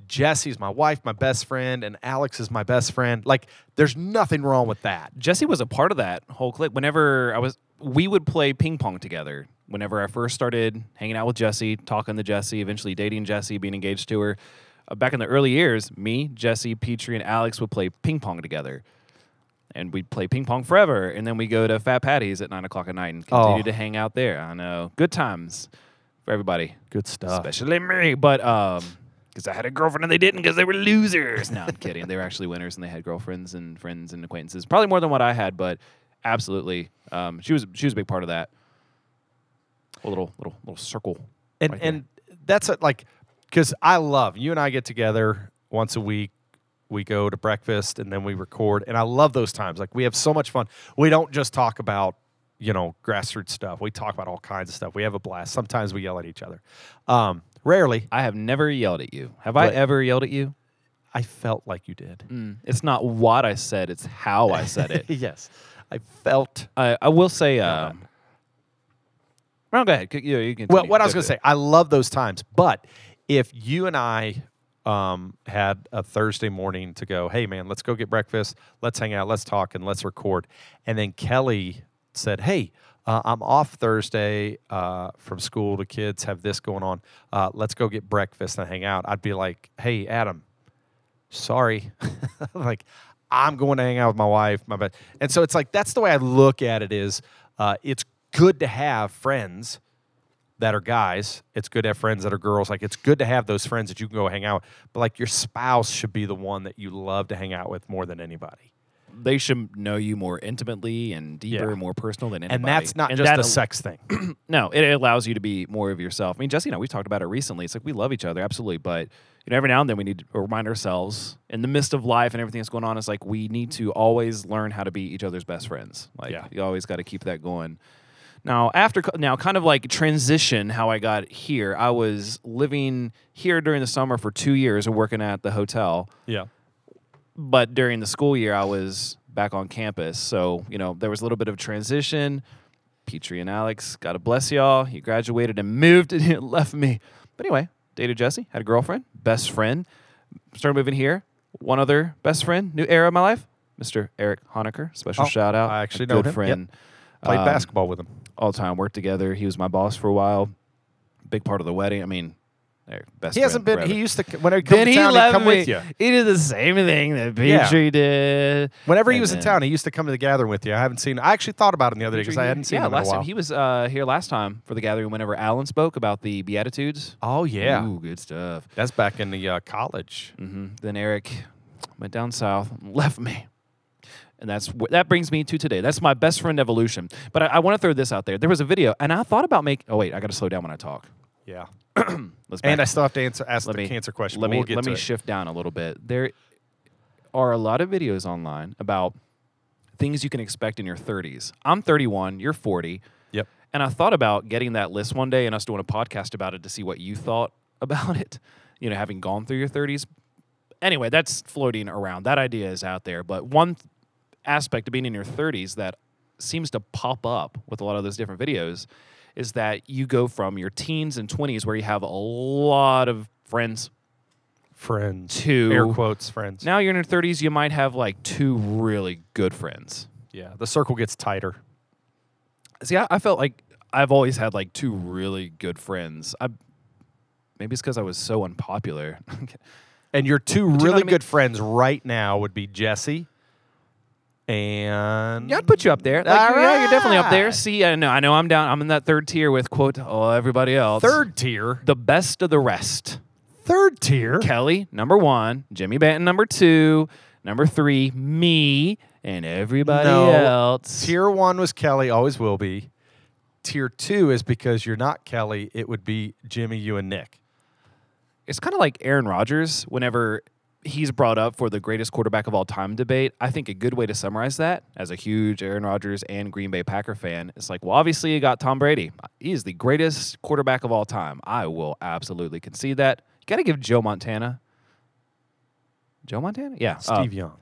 Jesse's my wife, my best friend, and Alex is my best friend. Like there's nothing wrong with that. Jesse was a part of that whole clique. Whenever I was, we would play ping pong together. Whenever I first started hanging out with Jesse, talking to Jesse, eventually dating Jesse, being engaged to her. Uh, back in the early years, me, Jesse, Petrie, and Alex would play ping pong together. And we'd play ping pong forever. And then we go to Fat Patty's at nine o'clock at night and continue Oh. to hang out there. I know. Good times for everybody, Good stuff. especially me. But, um, because I had a girlfriend and they didn't because they were losers. No, I'm kidding. They were actually winners and they had girlfriends and friends and acquaintances. Probably more than what I had, but absolutely, um, she was she was a big part of that. A little little little circle. and right and that's a, like because I love you and I get together once a week. We go to breakfast and then we record, and I love those times. Like we have so much fun. We don't just talk about you know grassroots stuff. We talk about all kinds of stuff. We have a blast. Sometimes we yell at each other. Um, rarely. I have never yelled at you. Have I But- ever yelled at you? I felt like you did. Mm, it's not what I said; it's how I said it. yes, I felt. I, I will say. Um, well, go ahead. C- You, you can. Well, what I was going to say, I love those times. But if you and I um, had a Thursday morning to go, hey, man, let's go get breakfast, let's hang out, let's talk, and let's record. And then Kelly said, hey, uh, I'm off Thursday uh, from school. The kids have this going on. Uh, let's go get breakfast and hang out. I'd be like, hey, Adam, sorry. like, I'm going to hang out with my wife. My best. And so it's like, that's the way I look at it is uh, it's good to have friends that are guys. It's good to have friends that are girls. Like it's good to have those friends that you can go hang out. But like your spouse should be the one that you love to hang out with more than anybody. They should know you more intimately and deeper, Yeah. and more personal than anybody. And that's not And just that a sex thing. No, it allows you to be more of yourself. I mean, Jesse and I, we've talked about it recently. It's like we love each other, absolutely. But, you know, every now and then we need to remind ourselves in the midst of life and everything that's going on, it's like we need to always learn how to be each other's best friends. Like, Yeah. you always got to keep that going. Now, after, now, kind of like transition how I got here, I was living here during the summer for two years and working at the hotel yeah. But during the school year i was back on campus so you know there was a little bit of transition Petrie and Alex, God bless y'all. You graduated and moved and left me. But anyway, dated Jesse, had a girlfriend, best friend. Started moving here. One other best friend, new era of my life, Mr. Eric Honecker. Special Oh, shout out. I actually know good him. Yep. friend. Played Um, basketball with him. all the time. Worked together. He was my boss for a while. Big part of the wedding. I mean, Best. He hasn't been. He used to whenever he come then to he town, he'd left come me. with you. He did the same thing that Yeah. Did. Whenever he And was in town, he used to come to the gathering with you. I haven't seen. I actually thought about him the other day because I hadn't seen yeah, him last in a while. time he was uh, here last time for the gathering. Whenever Alan spoke about the Beatitudes. oh yeah, Ooh, good stuff. that's back in the uh, college. hmm Then Eric went down south, and left me, and that's wh- that brings me to today. That's my best friend evolution. But I, I want to throw this out there. There was a video, and I thought about making. Oh wait, I got to slow down when I talk. Yeah, and I still have to answer ask let the me- cancer question. Let me we'll let me it. shift down a little bit. There are a lot of videos online about things you can expect in your 30s. I'm 31, you're 40, Yep. and I thought about getting that list one day and us doing a podcast about it to see what you thought about it. You know, having gone through your 30s. Anyway, that's floating around. That idea is out there, but one th- aspect of being in your 30s that seems to pop up with a lot of those different videos is that you go from your teens and 20s where you have a lot of friends friends. to Air quotes friends. now you're in your 30s you might have like two really good friends yeah, the circle gets tighter. see i, I felt like i've always had like two really good friends i maybe it's because i was so unpopular And your two you know really I mean? good friends right now would be Jesse and yeah i'd put you up there like, All yeah you're definitely up there see i know i know i'm down i'm in that third tier with quote oh everybody else third tier. the best of the rest Third tier. kelly number one jimmy banton number two number three me and everybody No. else Tier one was Kelly, always will be. Tier two is because you're not Kelly, it would be Jimmy, you, and Nick. it's kind of like Aaron Rodgers whenever he's brought up for the greatest quarterback of all time debate. I think a good way to summarize that as a huge Aaron Rodgers and Green Bay Packer fan is like, well, obviously you got Tom Brady. He is the greatest quarterback of all time. I will absolutely concede that. You got to give Joe Montana. Joe Montana? Yeah. uh, Steve Young.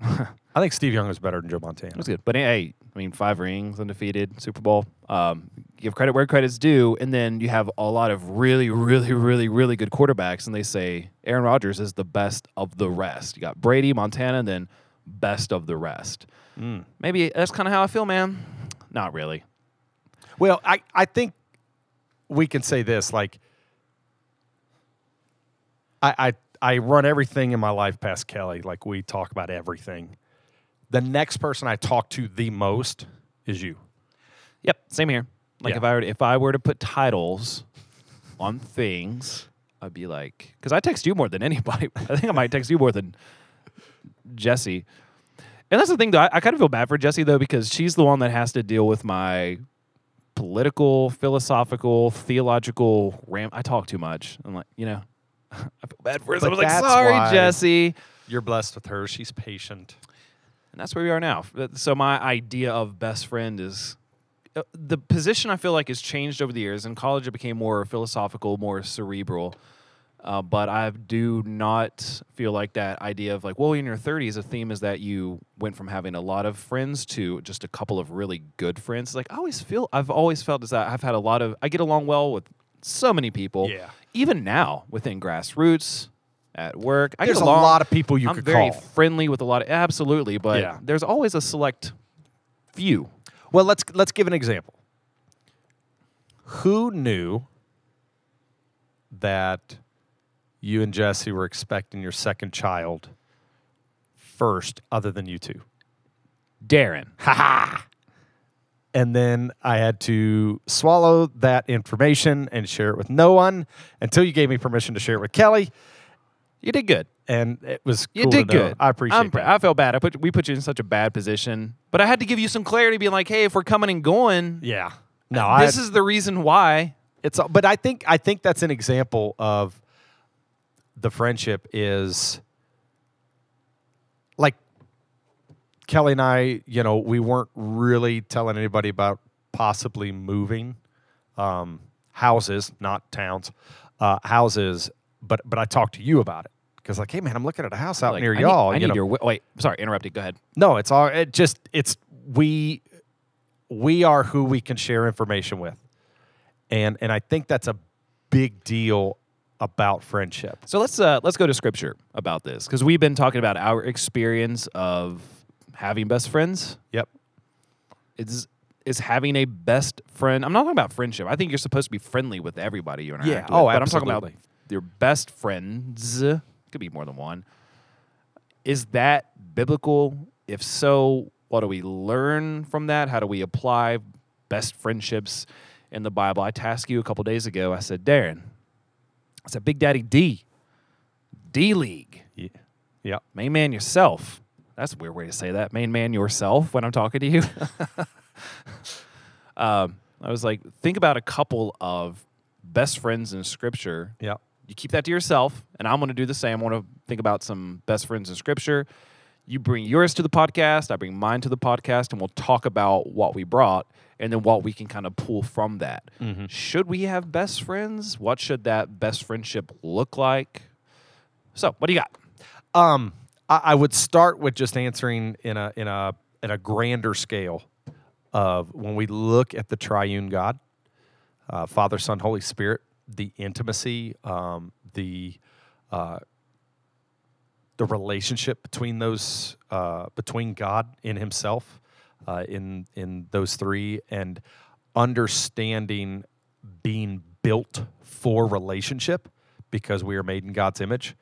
I think Steve Young was better than Joe Montana. That's good. But hey, I mean, five rings, undefeated, Super Bowl. Um, give credit where credit's due, and then you have a lot of really, really, really, really good quarterbacks, and they say Aaron Rodgers is the best of the rest. You got Brady, Montana, and then best of the rest. Mm. Maybe that's kind of how I feel, man. Not really. Well, I, I think we can say this like I, I I run everything in my life past Kelly. Like we talk about everything. The next person I talk to the most is you. Yep, same here. Like Yeah. if I were to, if I were to put titles on things, I'd be like, because I text you more than anybody. I think I might text you more than Jesse. And that's the thing, though. I, I kind of feel bad for Jesse though because she's the one that has to deal with my political, philosophical, theological ram. I talk too much. I'm like, you know, I feel bad for her. So I was like, sorry, Jesse. You're blessed with her. She's patient. And that's where we are now. So my idea of best friend is uh, the position I feel like has changed over the years. In college, it became more philosophical, more cerebral. Uh, but I do not feel like that idea of like, well, in your 30s, a theme is that you went from having a lot of friends to just a couple of really good friends. Like I always feel, I've always felt as that I've had a lot of, I get along well with so many people. Yeah. Even now within grassroots, at work, I There's get a lot of people you I'm could very call. friendly with a lot of absolutely, but Yeah. there's always a select few. Well, let's let's give an example. Who knew that you and Jesse were expecting your second child first, other than you two? Darren. Haha. And then I had to swallow that information and share it with no one until you gave me permission to share it with Kelly. You did good. And it was You cool to did know. good. I appreciate I'm that. I felt bad. I put we put you in such a bad position, but I had to give you some clarity, being like, hey, if we're coming and going, yeah. No, I, this is the reason why. it's but I think I think that's an example of the friendship is like Kelly and I, you know, we weren't really telling anybody about possibly moving um, houses, not towns, uh, houses. But but I talked to you about it because like, hey man, I'm looking at a house out Like, near I need- y'all. I you need, know, your wi- wait. Sorry, interrupted. Go ahead. no, it's all it just it's we we are who we can share information with. And and I think that's a big deal about friendship. So let's uh, let's go to scripture about this because we've been talking about our experience of having best friends. Yep. Is is having a best friend? I'm not talking about friendship. I think you're supposed to be friendly with everybody you interact Yeah. with. Oh, but I'm talking about absolutely. your best friends. Could be more than one. Is that biblical? If so, what do we learn from that? How do we apply best friendships in the Bible? I tasked you a couple days ago. I said, Darren, I said, Big Daddy D, D League, Yeah. Yep. main man yourself. That's a weird way to say that. Main man yourself when I'm talking to you. um, I was like, think about a couple of best friends in Scripture Yep. You keep that to yourself, and I'm going to do the same. I want to think about some best friends in Scripture. You bring yours to the podcast, I bring mine to the podcast, and we'll talk about what we brought and then what we can kind of pull from that. Should we have best friends? What should that best friendship look like? So, what do you got? Um, I, I would start with just answering in a in a in a grander scale of when we look at the triune God, uh, Father, Son, Holy Spirit, the intimacy, um, the uh, the relationship between those uh, between God in Himself, uh, in in those three, and understanding being built for relationship because we are made in God's image.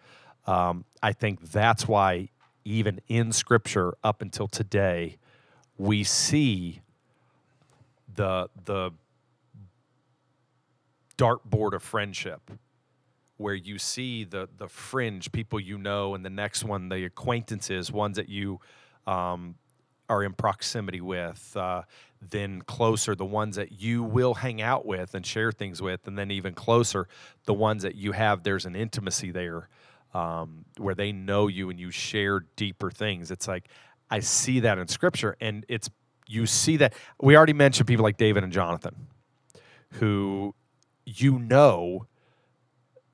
Um, I think that's why even in Scripture up until today, we see the the dartboard of friendship where you see the the fringe people you know and the next one the acquaintances ones that you um, are in proximity with uh, then closer the ones that you will hang out with and share things with and then even closer the ones that you have there's an intimacy there um, where they know you and you share deeper things. It's like i see that in scripture and it's you see that we already mentioned people like david and jonathan who you know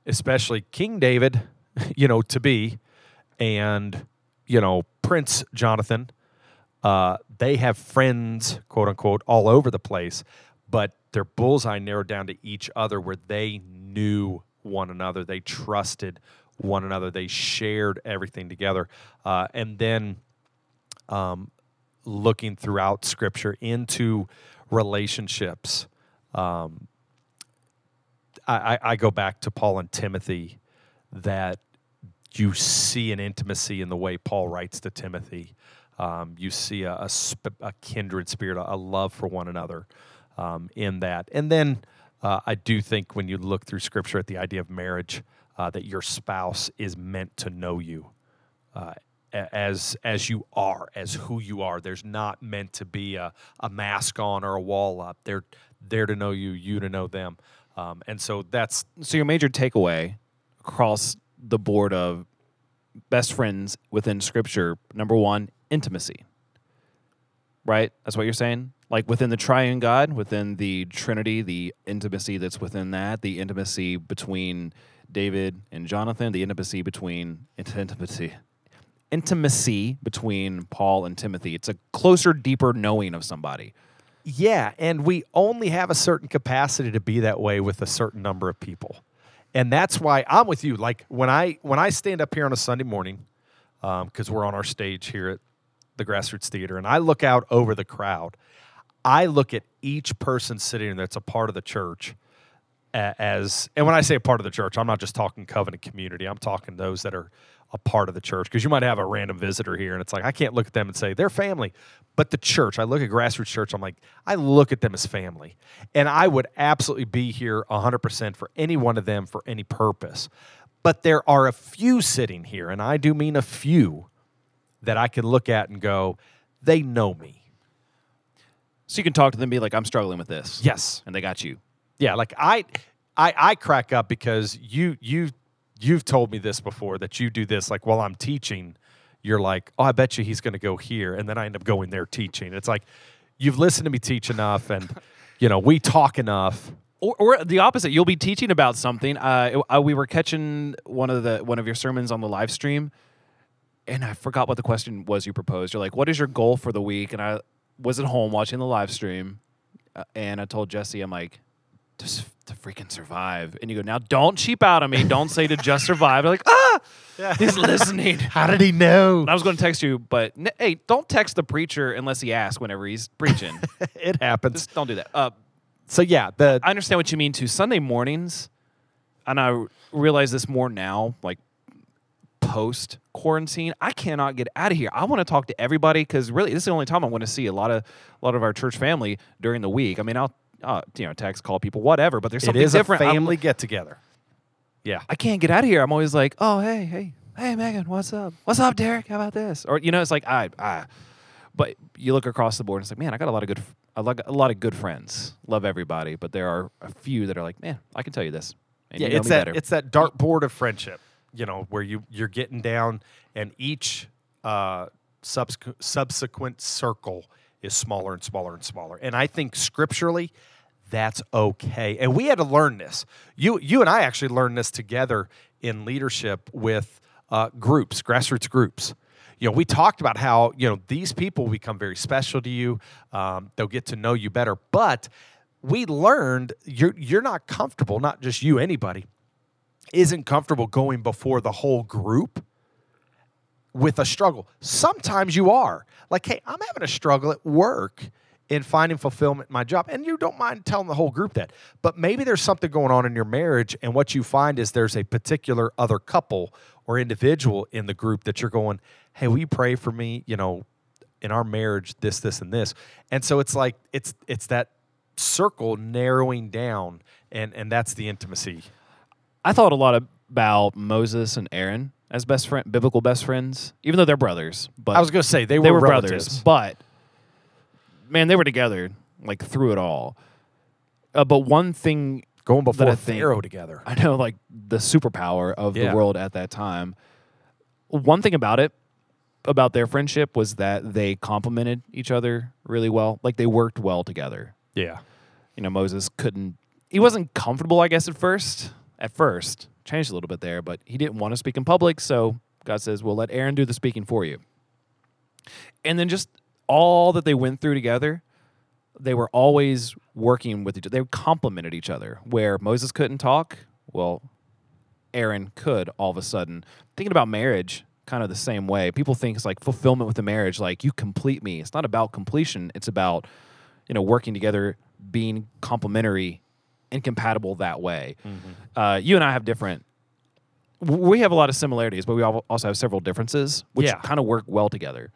especially King David, you know, to be, and you know Prince Jonathan. Uh, they have friends, quote unquote, all over the place, but their bullseye narrowed down to each other, where they knew one another, they trusted one another, they shared everything together, uh, and then um, looking throughout Scripture into relationships. Um, I, I- go back to Paul and Timothy that you see an intimacy in the way Paul writes to Timothy. Um, you see a, a, sp- a kindred spirit, a, a love for one another um, in that. And then uh, I do think when you look through Scripture at the idea of marriage, uh, that your spouse is meant to know you uh, as as you are, as who you are. There's not meant to be a, a mask on or a wall up. They're there to know you, you to know them. Um, and so that's So, your major takeaway across the board of best friends within Scripture number one, intimacy. Right? That's what you're saying? Like within the triune God, within the Trinity, the intimacy that's within that, the intimacy between David and Jonathan, the intimacy between intimacy. Intimacy between Paul and Timothy. It's a closer, deeper knowing of somebody. Yeah, and we only have a certain capacity to be that way with a certain number of people. And that's why I'm with you. Like when I when I stand up here on a Sunday morning, um, because we're on our stage here at the Grassroots Theater, and I look out over the crowd, I look at each person sitting that's a part of the church as and when I say a part of the church, I'm not just talking covenant community. I'm talking those that are a part of the church because you might have a random visitor here and it's like I can't look at them and say they're family. But the church, I look at grassroots church, I'm like, I look at them as family. And I would absolutely be here 100% for any one of them for any purpose. But there are a few sitting here, and I do mean a few, that I can look at and go, they know me. So you can talk to them and be like, I'm struggling with this. Yes. And they got you. Yeah, like I, I, I crack up because you, you, you've told me this before that you do this. Like while I'm teaching, you're like, oh, I bet you he's going to go here, and then I end up going there teaching. It's like you've listened to me teach enough, and you know we talk enough. Or, or the opposite, you'll be teaching about something. Uh, uh, we were catching one of the one of your sermons on the live stream, and I forgot what the question was you proposed. You're like, "What is your goal for the week?" And I was at home watching the live stream, uh, and I told Jesse, I'm like, just to freaking survive. And you go, now don't cheap out on me. Don't say to just survive. I'm like, ah, he's listening. How did he know? I was going to text you, but n- hey, don't text the preacher unless he asks whenever he's preaching. it happens. just don't do that. Uh, So yeah, the I understand what you mean to Sunday mornings, and I realize this more now, like post quarantine. I cannot get out of here. I want to talk to everybody because really, this is the only time I want to see a lot of a lot of our church family during the week. I mean, I'll uh, you know text, call people, whatever. But there's something is different. a I'm- family get together. Yeah. I can't get out of here. I'm always like, oh hey hey hey Megan, what's up? What's up, Derek? How about this? Or you know, it's like I I. But you look across the board and it's like, man, I got a lot of good, I like a lot of good friends. Love everybody, but there are a few that are like, man, I can tell you this. And yeah, you know it's that better. it's that dartboard of friendship, you know, where you you're getting down, and each uh, subsequent subsequent circle is smaller and smaller and smaller. And I think scripturally, that's okay. And we had to learn this. You you and I actually learned this together in leadership with uh, groups, grassroots groups. You know, we talked about how you know these people become very special to you. Um, they'll get to know you better, but we learned you're you're not comfortable. Not just you, anybody isn't comfortable going before the whole group with a struggle. Sometimes you are. Like, hey, I'm having a struggle at work in finding fulfillment in my job. And you don't mind telling the whole group that. But maybe there's something going on in your marriage, and what you find is there's a particular other couple or individual in the group that you're going, hey, will you pray for me? You know, in our marriage, this, this, and this. And so it's like it's it's that circle narrowing down and and that's the intimacy. I thought a lot about Moses and Aaron as best friend, biblical best friends, even though they're brothers. But I was going to say they were, they were brothers, but man, they were together like through it all. Uh, but one thing going before think- Pharaoh together. I know, like the superpower of Yeah. the world at that time. One thing about it, about their friendship, was that they complemented each other really well. Like they worked well together. Yeah. You know, Moses couldn't. He wasn't comfortable, I guess, at first. At first, changed a little bit there, but he didn't want to speak in public. So God says, "Well, let Aaron do the speaking for you." And then just all that they went through together, they were always working with each other. They complemented each other. Where Moses couldn't talk, well, Aaron could all of a sudden. Thinking about marriage, kind of the same way. People think it's like fulfillment with the marriage, like you complete me. It's not about completion. It's about you know working together, being complementary and compatible that way. Uh, you and I have different. We have a lot of similarities, but we also have several differences, which Yeah. kind of work well together.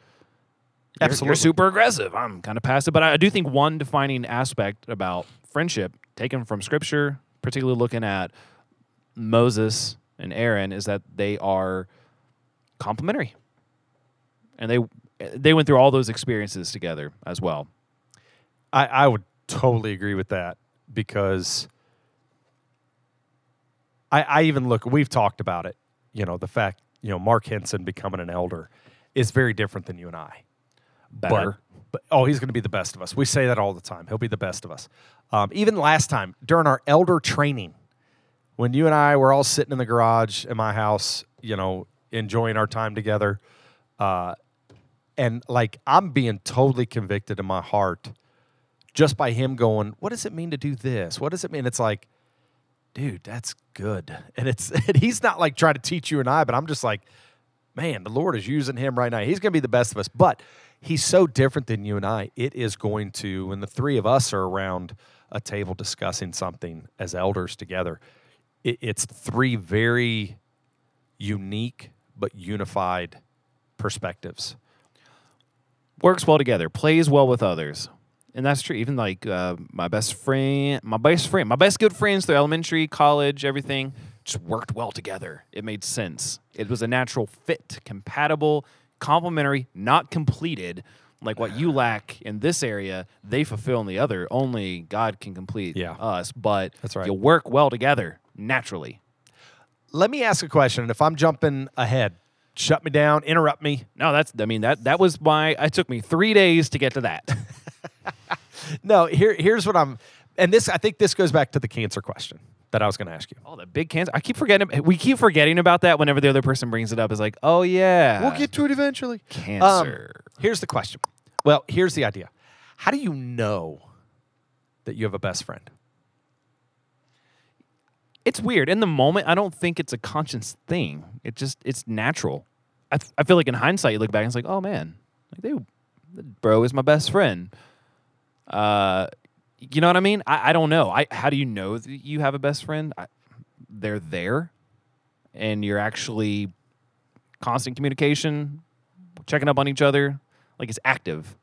You're- Absolutely. You're super aggressive. I'm kind of passive, but I do think one defining aspect about friendship, taken from scripture, particularly looking at Moses and Aaron, is that they are complementary, and they they went through all those experiences together as well. I, I would totally agree with that because I, I even look, we've talked about it, you know, the fact, you know, Mark Henson becoming an elder is very different than you and I. Better. But, but oh, he's going to be the best of us. We say that all the time. He'll be the best of us. Um, even last time during our elder training, when you and I were all sitting in the garage in my house, you know, enjoying our time together, uh, and like I'm being totally convicted in my heart just by him going, "What does it mean to do this? What does it mean?" It's like, dude, that's good, and it's and he's not like trying to teach you and I, but I'm just like, man, the Lord is using him right now. He's going to be the best of us, but he's so different than you and I. It is going to when the three of us are around a table discussing something as elders together. It, it's three very unique but unified perspectives. works well together, plays well with others. And that's true. Even like uh, my best friend, my best friend, my best good friends through elementary, college, everything just worked well together. It made sense. It was a natural fit, compatible, complementary, not completed. Like what you lack in this area, they fulfill in the other. Only God can complete Yeah. us. But That's right. you work well together naturally. Let me ask a question, and if I'm jumping ahead, shut me down, interrupt me. No, that's I mean that that was my. It took me three days to get to that. No, here here's what I'm and this I think this goes back to the cancer question that I was going to ask you. Oh, the big cancer! I keep forgetting. We keep forgetting about that whenever the other person brings it up. Is like, oh yeah, we'll get to it eventually. cancer. Um, here's the question. Well, here's the idea. How do you know that you have a best friend? It's weird. In the moment, I don't think it's a conscious thing. It just it's natural. I, th- I feel like in hindsight, you look back and it's like, oh man, like they, bro is my best friend. Uh, you know what I mean? I, I don't know. I how do you know that you have a best friend? I, they're there, and you're actually constant communication, checking up on each other, like it's active.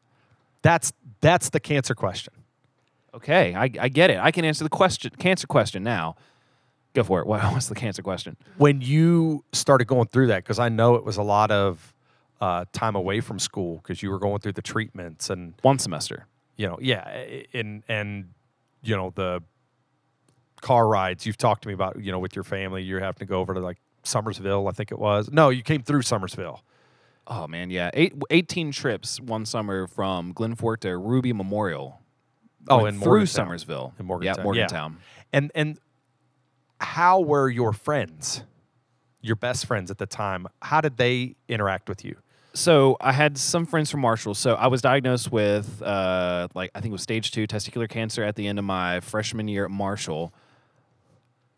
That's that's the cancer question. Okay, I, I get it. I can answer the question, cancer question now. Go for it. What, what's the cancer question? When you started going through that, because I know it was a lot of uh, time away from school because you were going through the treatments and One semester. You know, yeah, and and you know the car rides you've talked to me about. You know, with your family, you're having to go over to like Summersville, I think it was. No, you came through Summersville. Oh man, yeah, Eight, 18 trips one summer from Glen Fork to Ruby Memorial. Oh, and through. Summersville. In Morgantown, Yeah, yeah. Morgantown. And and how were your friends, your best friends at the time? How did they interact with you? So I had some friends from Marshall. So I was diagnosed with, uh, like, I think it was stage two testicular cancer at the end of my freshman year at Marshall.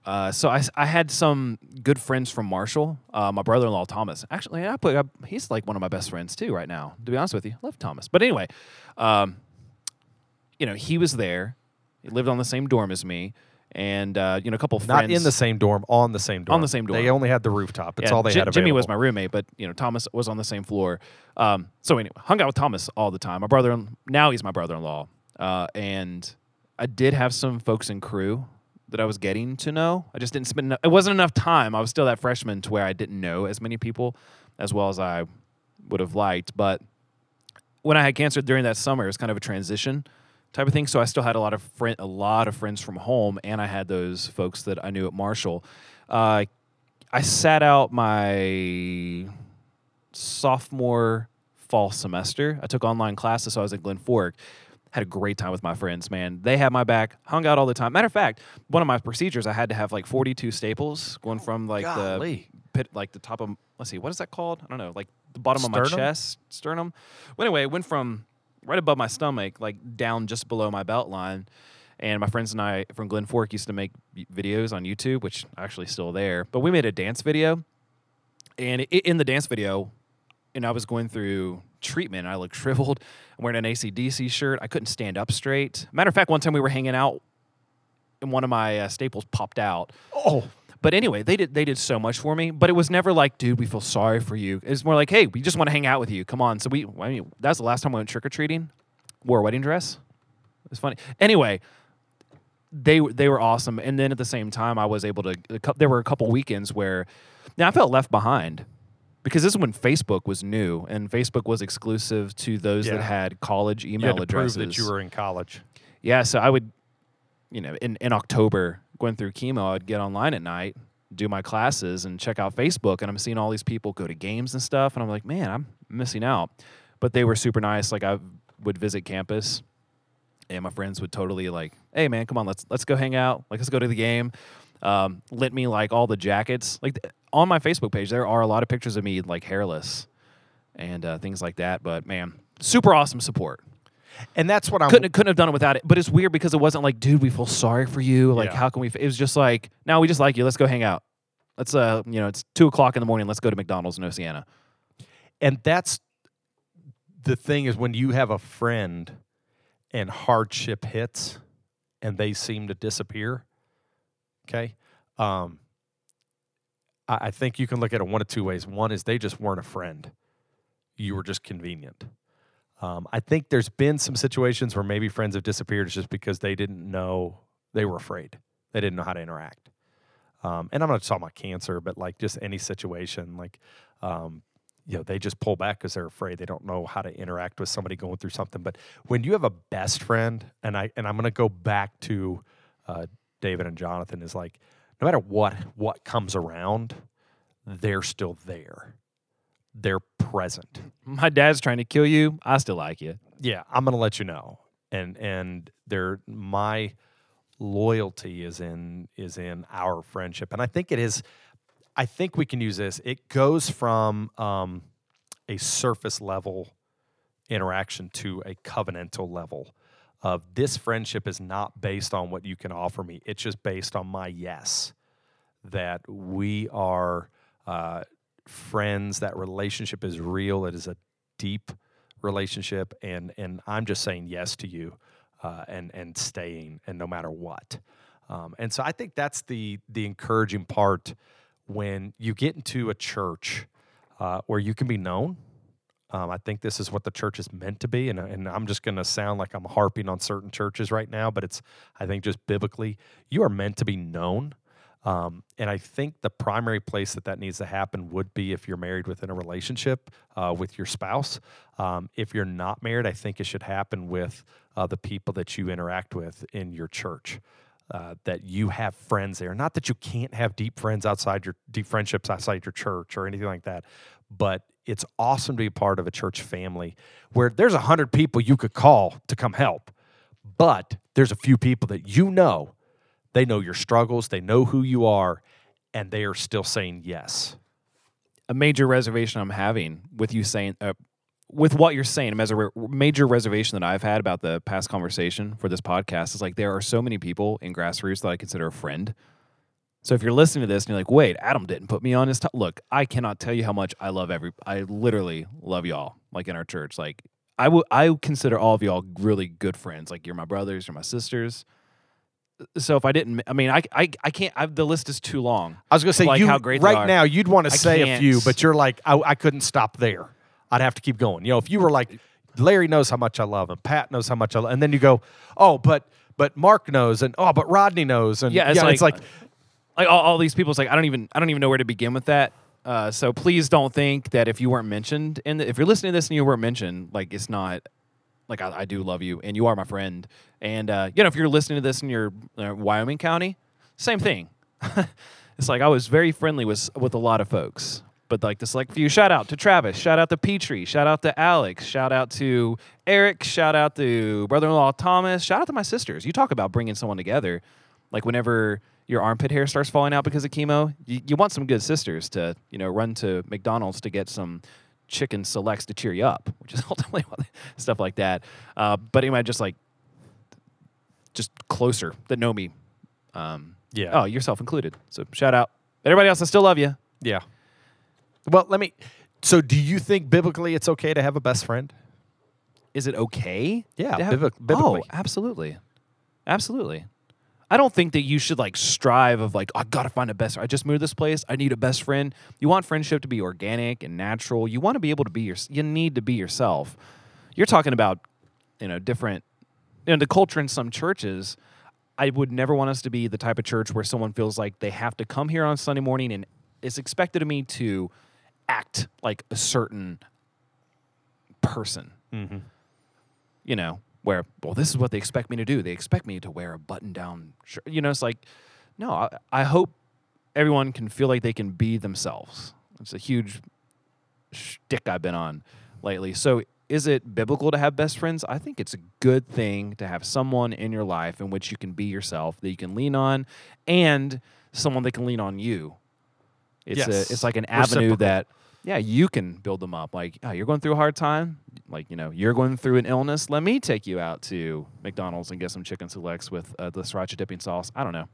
Uh, so I had some good friends from Marshall. Uh, my brother-in-law Thomas. Actually, I put I, he's like one of my best friends too right now. To be honest with you, I love Thomas. But anyway, um, you know, he was there. He lived on the same dorm as me, and uh, you know, a couple of Not in the same dorm, on the same dorm. On the same dorm. They only had the rooftop. It's Yeah, all they Ji- had. Jimmy was my roommate, but you know Thomas was on the same floor. Um, so anyway, hung out with Thomas all the time. My brother, now he's my brother-in-law, uh, and I did have some folks in crew that I was getting to know. I just didn't spend. Enough, it wasn't enough time. I was still that freshman to where I didn't know as many people as well as I would have liked. But when I had cancer during that summer, it was kind of a transition type of thing. So I still had a lot of friend, a lot of friends from home, and I had those folks that I knew at Marshall. Uh, I sat out my sophomore fall semester. I took online classes, so I was at Glen Fork. Had a great time with my friends, man. They had my back, hung out all the time. Matter of fact, one of my procedures, I had to have like 42 staples going from like golly. the pit, like the top of, let's see, what is that called? I don't know, like the bottom of my chest, sternum. Well, anyway, it went from right above my stomach, like down just below my belt line. And my friends and I from Glen Fork used to make videos on YouTube, which actually still there. But we made a dance video, and i in the dance video, and I was going through treatment. I looked shriveled. I'm wearing an ACDC shirt. I couldn't stand up straight. Matter of fact, one time we were hanging out, and one of my uh, staples popped out. Oh, But anyway, they did they did so much for me. But it was never like, dude, we feel sorry for you. It's more like, hey, we just want to hang out with you. Come on. So we, I mean, that's the last time I went trick or treating. Wore a wedding dress. It's funny. Anyway, they they were awesome. And then at the same time, I was able to. There were a couple weekends where, now I felt left behind because this is when Facebook was new and Facebook was exclusive to those Yeah. that had college you email had to addresses. prove that you were in college. Yeah, so I would, you know, in, in October, going through chemo, I'd get online at night, do my classes, and check out Facebook. And I'm seeing all these people go to games and stuff. And I'm like, man, I'm missing out. But they were super nice. Like, I would visit campus, and my friends would totally, like, hey, man, come on, let's, let's go hang out. Like, let's go to the game. Um, lent me, like, all the jackets. Like, on my Facebook page, there are a lot of pictures of me, like, hairless and uh, things like that. But, man, super awesome support And that's what I'm. couldn't couldn't have done it without it. But it's weird because it wasn't like, dude, we feel sorry for you. Like, Yeah. how can we? f-" It was just like, now we just like you. Let's go hang out. Let's uh, you know, it's two o'clock in the morning. Let's go to McDonald's in Oceana. and that's the thing is when you have a friend and hardship hits and they seem to disappear okay um, I, I think you can look at it one of two ways one is they just weren't a friend you were just convenient um, i think there's been some situations where maybe friends have disappeared just because they didn't know they were afraid. They didn't know how to interact. Um, and i'm not talking about cancer but like just any situation like um, you know they just pull back because they're afraid. They don't know how to interact with somebody going through something. But when you have a best friend and i and i'm going to go back to uh, david and jonathan is like no matter what what comes around they're still there they're present My dad's trying to kill you. I still like you. yeah i'm going to let you know and and they're my loyalty is in is in our friendship and i think it is i think we can use this it goes from um, a surface level interaction to a covenantal level of this friendship is not based on what you can offer me. It's just based on my yes that we are uh, friends. That relationship is real. It is a deep relationship, and and I'm just saying yes to you, uh, and and staying, and no matter what. Um, and so I think that's the the encouraging part when you get into a church uh, where you can be known. Um, I think this is what the church is meant to be, and, and I'm just going to sound like I'm harping on certain churches right now, but it's I think just biblically, you are meant to be known. Um, and I think the primary place that that needs to happen would be if you're married within a relationship uh, with your spouse. Um, if you're not married, I think it should happen with uh, the people that you interact with in your church. Uh, that you have friends there. Not that you can't have deep friends outside your deep friendships outside your church or anything like that, but it's awesome to be part of a church family where there's a hundred people you could call to come help, but there's a few people that you know they know your struggles, they know who you are, and they are still saying yes. A major reservation I'm having with you saying, uh, with what you're saying, as a re- major reservation that I've had about the past conversation for this podcast is like there are so many people in grassroots that I consider a friend. So if you're listening to this and you're like, wait, Adam didn't put me on his top. Look, I cannot tell you how much I love every. I literally love y'all. Like in our church, like I would, I consider all of y'all really good friends. Like you're my brothers, you're my sisters so if I didn't, I mean, I I, I can't. I, the list is too long. I was going to say, like you, how great right now, you'd want to say can't. a few, but you're like, I, I couldn't stop there. I'd have to keep going. You know, if you were like, Larry knows how much I love him, Pat knows how much I love, and then you go, oh, but but Mark knows, and oh, but Rodney knows, and yeah, it's, yeah, like, it's like, like all, all these people. It's like I don't even I don't even know where to begin with that. Uh, so please don't think that if you weren't mentioned in the, if you're listening to this and you weren't mentioned, like it's not like I, I do love you and you are my friend. And uh, you know, if you're listening to this in your uh, Wyoming County, same thing. it's like I was very friendly with with a lot of folks, but like the select few. Shout out to Travis. Shout out to Petrie. Shout out to Alex. Shout out to Eric. Shout out to brother-in-law Thomas. Shout out to my sisters. You talk about bringing someone together. Like whenever your armpit hair starts falling out because of chemo, you, you want some good sisters to you know run to McDonald's to get some chicken selects to cheer you up, which is ultimately stuff like that. Uh, but anyway, just like just closer that know me. Um, yeah. Oh, yourself included. So shout out. Everybody else, I still love you. yeah. Well, let me. So, do you think biblically it's okay to have a best friend? Is it okay? Yeah, have- biblic- biblically. Oh, absolutely, absolutely. I don't think that you should like strive of like I gotta find a best. I just moved this place. I need a best friend. You want friendship to be organic and natural. You want to be able to be your. You need to be yourself. You're talking about you know different. You know the culture in some churches. I would never want us to be the type of church where someone feels like they have to come here on Sunday morning and it's expected of me to act like a certain person. Mm-hmm. You know, where well, this is what they expect me to do. They expect me to wear a button-down shirt. You know, it's like, no. I, I hope everyone can feel like they can be themselves. It's a huge shtick I've been on lately. So, is it biblical to have best friends? I think it's a good thing to have someone in your life in which you can be yourself, that you can lean on, and someone that can lean on you. It's Yes. a, it's like an avenue Reciprocal. that yeah, you can build them up. Like, oh, you're going through a hard time. Like, you know, you're going through an illness. Let me take you out to McDonald's and get some chicken selects with uh, the sriracha dipping sauce. I don't know.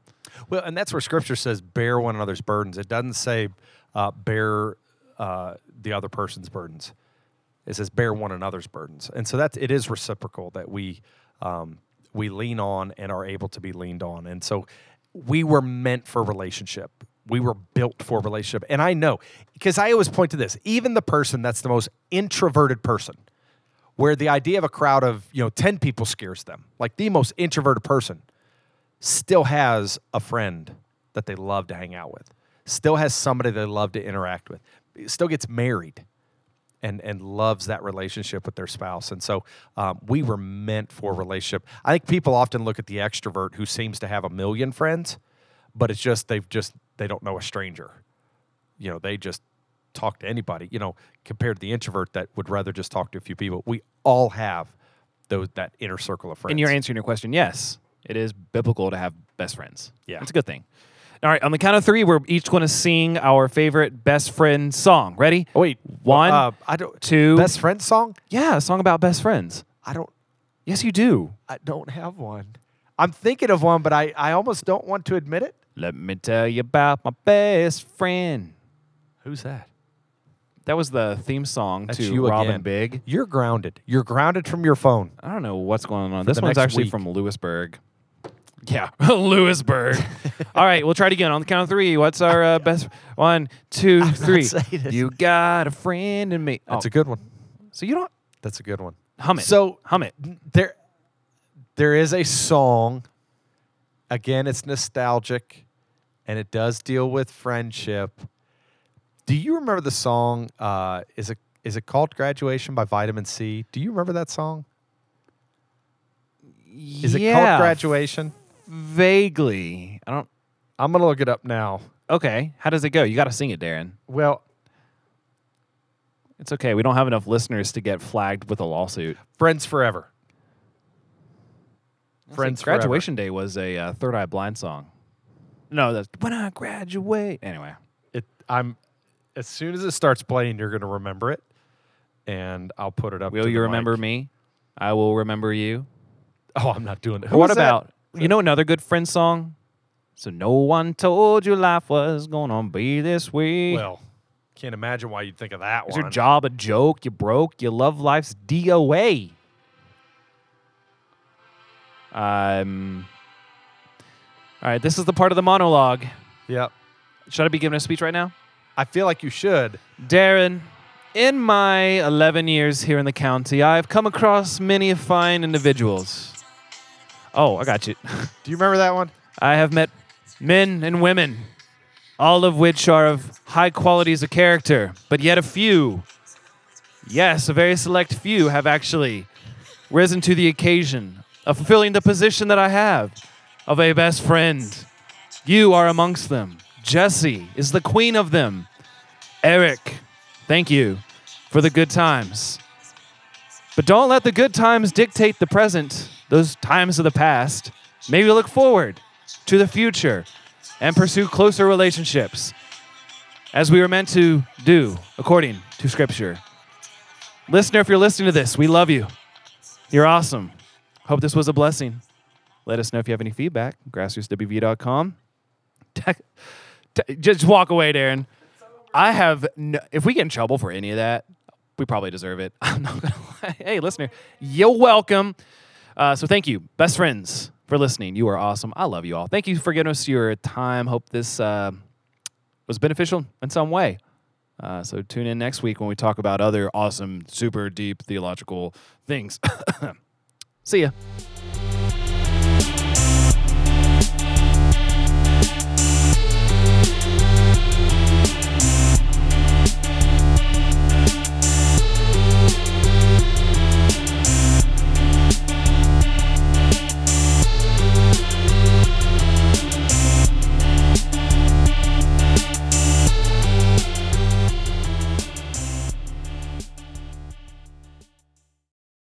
Well, and that's where Scripture says, "Bear one another's burdens." It doesn't say, uh, "Bear uh, the other person's burdens." It says, "Bear one another's burdens," and so that's it is reciprocal that we um, we lean on and are able to be leaned on, and so we were meant for relationship. We were built for relationship, and I know because I always point to this. Even the person that's the most introverted person, where the idea of a crowd of you know ten people scares them, like the most introverted person still has a friend that they love to hang out with, still has somebody they love to interact with, still gets married and, and loves that relationship with their spouse. And so um, we were meant for relationship. I think people often look at the extrovert who seems to have a million friends, but it's just they've just they don't know a stranger. You know, they just talk to anybody, you know, compared to the introvert that would rather just talk to a few people. We all have those that inner circle of friends. And you're answering your question. Yes, it is biblical to have best friends. Yeah. it's a good thing. All right, on the count of three, we're each going to sing our favorite best friend song. Ready? Oh, wait, One, Uh, I don't. two. Best friend song? Yeah, a song about best friends. I don't. Yes, you do. I don't have one. I'm thinking of one, but I, I almost don't want to admit it. Let me tell you about my best friend. Who's that? That was the theme song That's to you Robin again. Big. You're grounded. You're grounded from your phone. I don't know what's going on. For This one's actually week. from Lewisburg. Yeah, Lewisburg. All right, we'll try it again on the count of three. What's our uh, best? One, two, three. You got a friend in me. That's Oh, a good one. so you don't That's a good one. hum it. So hum it. there, there is a song. Again, it's nostalgic, and it does deal with friendship. Do you remember the song? Uh, is it is it called "Graduation" by Vitamin C? Do you remember that song? Is it yeah, called "Graduation"? Vaguely. I don't. I'm gonna look it up now. Okay, how does it go? You got to sing it, Darren. Well, It's okay. We don't have enough listeners to get flagged with a lawsuit. "Friends Forever." Friends Forever. Graduation Day was a uh, Third Eye Blind song. No, that's when I graduate. Anyway, It. I'm. As soon as it starts playing, you're gonna remember it, and I'll put it up. will to you the remember mic. me? I will remember you. Oh, I'm not doing it. what about you know another good friend song? So no one told you life was gonna be this way. Well, can't imagine why you'd think of that Is one. your job a joke? You broke? You love life's DOA. Um. All right, this is the part of the monologue. Yep. Should I be giving a speech right now? I feel like you should. Darren, in my 11 years here in the county, I've come across many fine individuals. Oh, I got you. Do you remember that one? I have met men and women, all of which are of high qualities of character, but yet a few, yes, a very select few, have actually risen to the occasion of fulfilling the position that I have of a best friend. You are amongst them. Jesse is the queen of them. Eric, thank you for the good times. But don't let the good times dictate the present, those times of the past. Maybe look forward to the future and pursue closer relationships as we were meant to do according to Scripture. Listener, if you're listening to this, we love you. You're awesome. Hope this was a blessing. Let us know if you have any feedback. Grassrootswv.com. Tech- te- Just walk away, Darren. I have, no, if we get in trouble for any of that, we probably deserve it. I'm not gonna lie. Hey, listener, you're welcome. Uh, so thank you, best friends, for listening. You are awesome. I love you all. Thank you for giving us your time. Hope this uh, was beneficial in some way. Uh, so tune in next week when we talk about other awesome, super deep theological things. See ya.